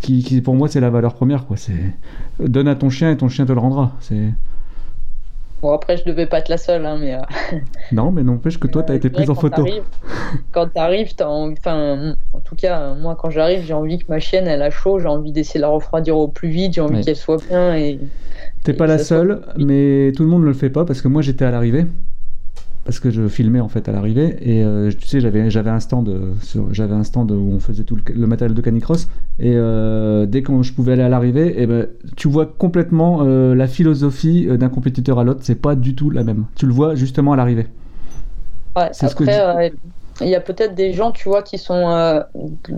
qui, qui, pour moi, c'est la valeur première. Quoi. Donne à ton chien et ton chien te le rendra. C'est Bon, après, je devais pas être la seule, hein, mais. Euh, non, mais n'empêche que toi, tu as été prise en photo. quand tu arrives, enfin, en tout cas, moi, quand j'arrive, j'ai envie que ma chienne, elle a chaud, j'ai envie d'essayer de la refroidir au plus vite, j'ai envie qu'elle soit bien. Et... T'es pas la seule, mais tout le monde ne le fait pas parce que moi, j'étais à l'arrivée parce que je filmais en fait à l'arrivée. Et euh, tu sais j'avais j'avais un stand euh, j'avais un stand où on faisait tout le, matériel de canicross. Et euh, dès que je pouvais aller à l'arrivée et eh ben tu vois complètement la philosophie d'un compétiteur à l'autre. C'est pas du tout la même. Tu le vois justement à l'arrivée. Ouais, c'est ce que il y a peut-être des gens, tu vois, qui sont euh,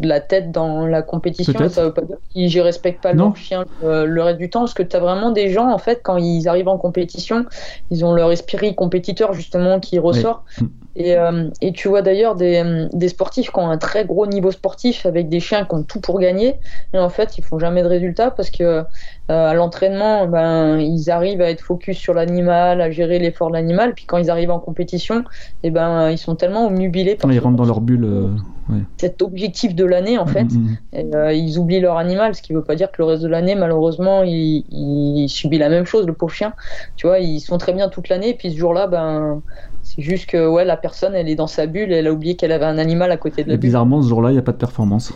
la tête dans la compétition. Ça veut pas dire qu'ils respectent pas leur chien euh, le reste du temps, parce que tu as vraiment des gens, en fait, quand ils arrivent en compétition, ils ont leur esprit compétiteur, justement, qui ressort. Mm. Et, euh, et, tu vois d'ailleurs des, des, sportifs qui ont un très gros niveau sportif avec des chiens qui ont tout pour gagner. Et en fait, ils font jamais de résultats parce que à l'entraînement, ben, ils arrivent à être focus sur l'animal, à gérer l'effort de l'animal. Puis quand ils arrivent en compétition, et eh ben, ils sont tellement omnubilés par ils rentrent dans leur bulle. Euh, Cet objectif de l'année, en fait, mm, mm, mm. Euh, ils oublient leur animal, ce qui ne veut pas dire que le reste de l'année, malheureusement, il, subit la même chose, le pauvre chien. Tu vois, ils sont très bien toute l'année, puis ce jour-là, ben, c'est juste que ouais, la personne, elle est dans sa bulle, elle a oublié qu'elle avait un animal à côté de la et Bizarrement, ce jour-là, il n'y a pas de performance.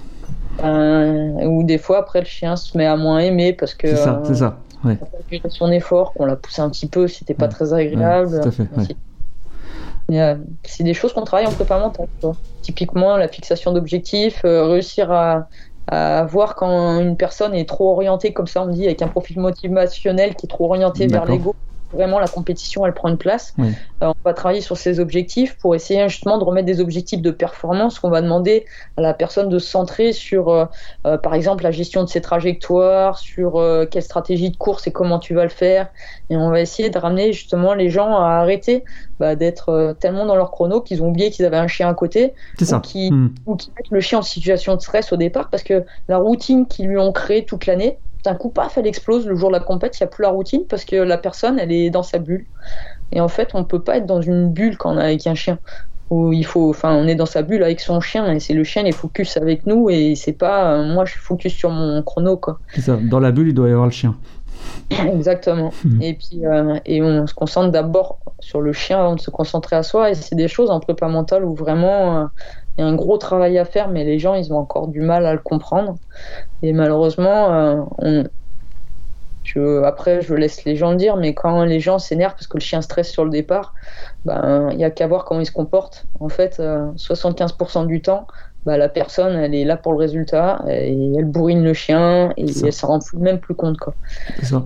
Ben, ou des fois, après, le chien se met à moins aimer parce que. C'est ça, c'est ça. Ouais. Son effort, qu'on l'a poussé un petit peu, c'était pas très agréable. tout à fait. Euh, c'est des choses qu'on travaille en prépa mentale. Typiquement, la fixation d'objectifs, euh, réussir à, voir quand une personne est trop orientée, comme ça on dit, avec un profil motivationnel qui est trop orienté vers l'ego, vraiment la compétition elle prend une place. Euh, on va travailler sur ces objectifs pour essayer justement de remettre des objectifs de performance qu'on va demander à la personne de se centrer sur euh, euh, par exemple la gestion de ses trajectoires, sur quelle stratégie de course et comment tu vas le faire. Et on va essayer de ramener justement les gens à arrêter bah, d'être tellement dans leur chrono qu'ils ont oublié qu'ils avaient un chien à côté ou qui, ou qui mettent le chien en situation de stress au départ parce que la routine qu'ils lui ont créée toute l'année d'un coup, paf, elle explose le jour de la compète, il n'y a plus la routine parce que la personne, elle est dans sa bulle. Et en fait, on ne peut pas être dans une bulle quand on est avec un chien. Où il faut, enfin, on est dans sa bulle avec son chien et c'est le chien, il est focus avec nous et c'est pas, euh, moi, je suis focus sur mon chrono, quoi. Ça. Dans la bulle, il doit y avoir le chien. Exactement. Hmm. Et puis, euh, et on se concentre d'abord sur le chien avant de se concentrer à soi. Et c'est des choses en prépa mentale où vraiment euh, y a un gros travail à faire, mais les gens, ils ont encore du mal à le comprendre. Et malheureusement, euh, on... je... après, je laisse les gens le dire, mais quand les gens s'énervent parce que le chien stresse sur le départ, ben, il n'y a qu'à voir comment il se comporte. En fait, 75% du temps, bah, la personne, elle est là pour le résultat, et elle bourrine le chien, et elle s'en rend même plus compte. C'est ça.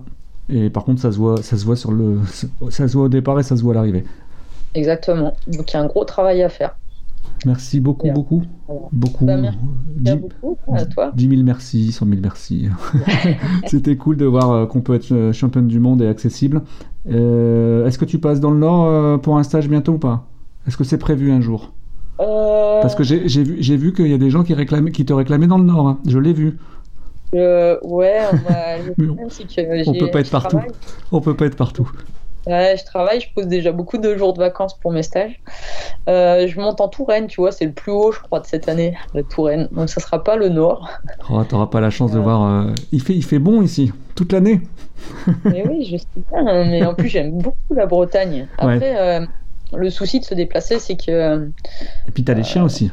Et par contre, ça se voit, ça se voit sur le, ça se voit au départ et ça se voit à l'arrivée. Exactement. Donc il y a un gros travail à faire. Merci beaucoup, beaucoup. Beaucoup. Bah, merci 10, beaucoup à toi. 10 000 merci, 100 000 merci. C'était cool de voir euh, qu'on peut être euh, championne du monde et accessible. Euh, Est-ce que tu passes dans le Nord euh, pour un stage bientôt ou pas? Est-ce que c'est prévu un jour? Parce que j'ai vu, vu qu'il y a des gens qui, réclamaient, qui te réclamaient dans le Nord. Hein. Je l'ai vu. Euh, ouais, on, on peut pas être partout. On peut pas être partout. Ouais, je travaille, je pose déjà beaucoup de jours de vacances pour mes stages. Euh, je monte en Touraine, tu vois, c'est le plus haut, je crois, de cette année, la Touraine. Donc ça sera pas le Nord. Oh, T'auras pas la chance de voir. Euh, il, fait, il fait bon ici, toute l'année. mais oui, je sais bien, hein, mais en plus j'aime beaucoup la Bretagne. Après, euh, le souci de se déplacer, c'est que. Et puis t'as les chiens aussi.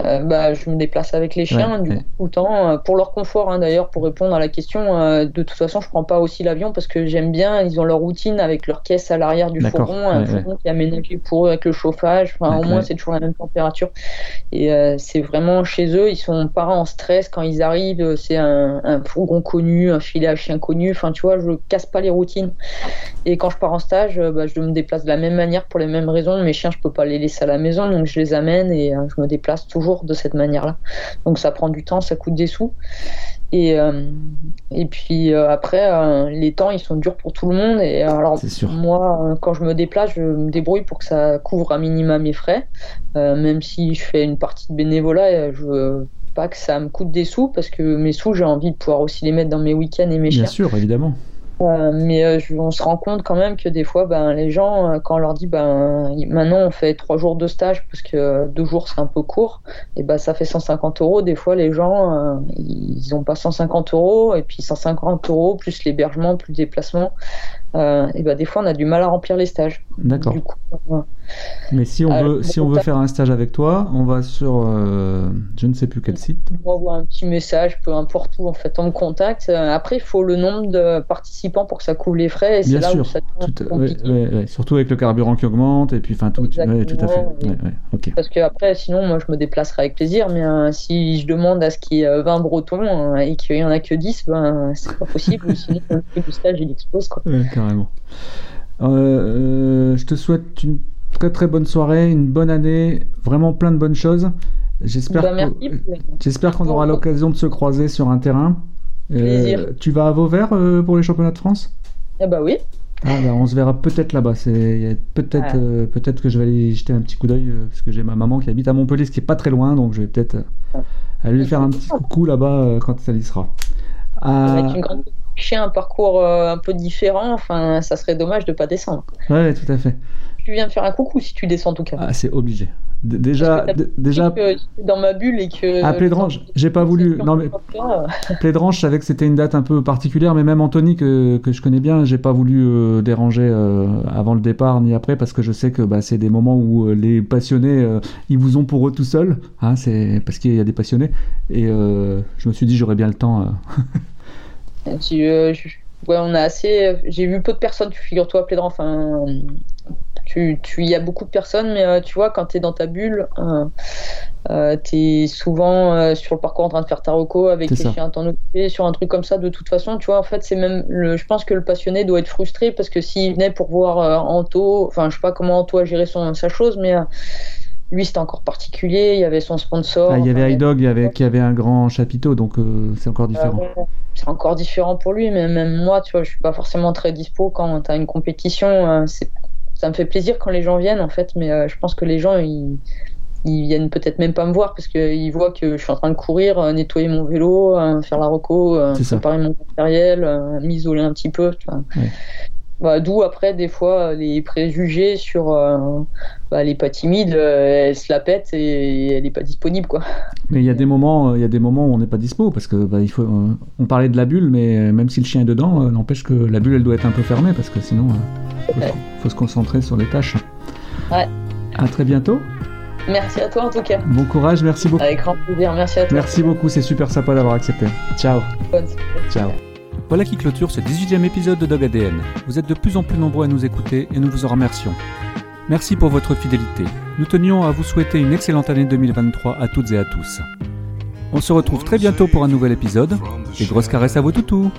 Euh, bah, je me déplace avec les chiens du coup tout le temps euh, pour leur confort hein, d'ailleurs pour répondre à la question euh, de toute façon je prends pas aussi l'avion parce que j'aime bien ils ont leur routine avec leur caisse à l'arrière du fourgon un fourgon qui est aménagé pour eux avec le chauffage. Enfin au moins c'est toujours la même température. Et c'est vraiment chez eux ils sont pas en stress quand ils arrivent c'est un, un, fourgon connu un filet à chien connu. Enfin tu vois je casse pas les routines. Et quand je pars en stage bah, je me déplace de la même manière pour les mêmes raisons. Mes chiens je peux pas les laisser à la maison donc je les amène et je me déplace toujours de cette manière-là. Donc ça prend du temps, ça coûte des sous. Et, et puis après, les temps, ils sont durs pour tout le monde. Et alors, moi, quand je me déplace, je me débrouille pour que ça couvre un minima mes frais. même si je fais une partie de bénévolat, je veux pas que ça me coûte des sous parce que mes sous, j'ai envie de pouvoir aussi les mettre dans mes week-ends et mes Bien sûr, évidemment. Euh, mais euh, on se rend compte quand même que des fois, ben, les gens, euh, quand on leur dit, ben, maintenant on fait trois jours de stage parce que deux jours c'est un peu court, et ben ça fait 150 euros. Des fois, les gens, ils n'ont pas 150 euros, et puis 150 euros plus l'hébergement, plus le déplacement. Et ben des fois on a du mal à remplir les stages. D'accord. Mais si on veut, si on veut faire un stage avec toi, on va sur euh, je ne sais plus quel site. On envoie un petit message, peu importe où en fait on me contacte. Euh, après il faut le nombre de participants pour que ça couvre les frais. Et Bien là sûr. Où ça ouais, surtout avec le carburant qui augmente et puis enfin tout. tout à fait. Okay. Parce que après sinon moi je me déplacerai avec plaisir, mais si je demande à ce qu'il y ait 20 Bretons et qu'il y en a que 10, ben c'est pas possible. sinon le stage il explose quoi. Euh, euh, je te souhaite une très très bonne soirée, une bonne année, vraiment plein de bonnes choses. J'espère bah, j'espère qu'on aura l'occasion de se croiser sur un terrain. Euh, tu vas à Vauvert pour les championnats de France? Eh bah oui. Ah bah, on se verra peut-être là-bas. C'est peut-être peut-être que je vais aller jeter un petit coup d'œil parce que j'ai ma maman qui habite à Montpellier, ce qui est pas très loin, donc je vais peut-être aller lui faire un petit coucou là-bas quand ça y sera. Avec une grande un parcours euh, un peu différent, enfin, ça serait dommage de pas descendre. Ouais, tout à fait. Tu viens me faire un coucou si tu descends en tout cas. Ah, c'est obligé. déjà, déjà. dans ma bulle et que. Ah, Plédrange, j'ai pas voulu. Non mais. Plédrange, je savais que c'était une date un peu particulière, mais même Anthony que, que je connais bien, j'ai pas voulu euh, déranger euh, avant le départ ni après parce que je sais que bah, c'est des moments où les passionnés, ils vous ont pour eux tout seuls, hein, c'est parce qu'il y a des passionnés. Et je me suis dit j'aurais bien le temps. Tu, euh, ouais, on a assez. J'ai vu peu de personnes, figure-toi, Plédran. Enfin, tu, tu, y a beaucoup de personnes, mais euh, tu vois, quand tu es dans ta bulle, euh, tu es souvent sur le parcours en train de faire ta reco avec les chiens t'en occuper, sur un truc comme ça. De toute façon, tu vois, en fait, c'est même. Le, je pense que le passionné doit être frustré parce que s'il venait pour voir Anto, enfin, je sais pas comment Anto a géré son, sa chose, mais lui c'était encore particulier, il y avait son sponsor. Ah, il y avait iDog il y avait, qui avait un grand chapiteau, donc euh, c'est encore différent. c'est encore différent pour lui, mais même moi, tu vois, je suis pas forcément très dispo quand tu as une compétition. Euh, ça me fait plaisir quand les gens viennent en fait, mais euh, je pense que les gens ils, ils viennent peut-être même pas me voir parce qu'ils voient que je suis en train de courir, nettoyer mon vélo, faire la reco, préparer mon matériel, m'isoler un petit peu. Tu vois. Bah, D'où après des fois les préjugés sur euh, bah, les pas timides, euh, elle se la pète et elle n'est pas disponible quoi. Mais il y a des moments, euh, il y a des moments où on n'est pas dispo parce que bah, il faut. on parlait de la bulle, mais même si le chien est dedans, n'empêche que la bulle elle doit être un peu fermée parce que sinon, il faut, se concentrer sur les tâches. Ouais. À très bientôt. Merci à toi en tout cas. Bon courage, merci beaucoup. Avec grand plaisir, merci à toi. Merci beaucoup, c'est super sympa d'avoir accepté. Ciao. Ciao. Voilà qui clôture ce 18e épisode de Dog ADN. Vous êtes de plus en plus nombreux à nous écouter et nous vous en remercions. Merci pour votre fidélité. Nous tenions à vous souhaiter une excellente année 2023 à toutes et à tous. On se retrouve très bientôt pour un nouvel épisode et grosses caresses à vos toutous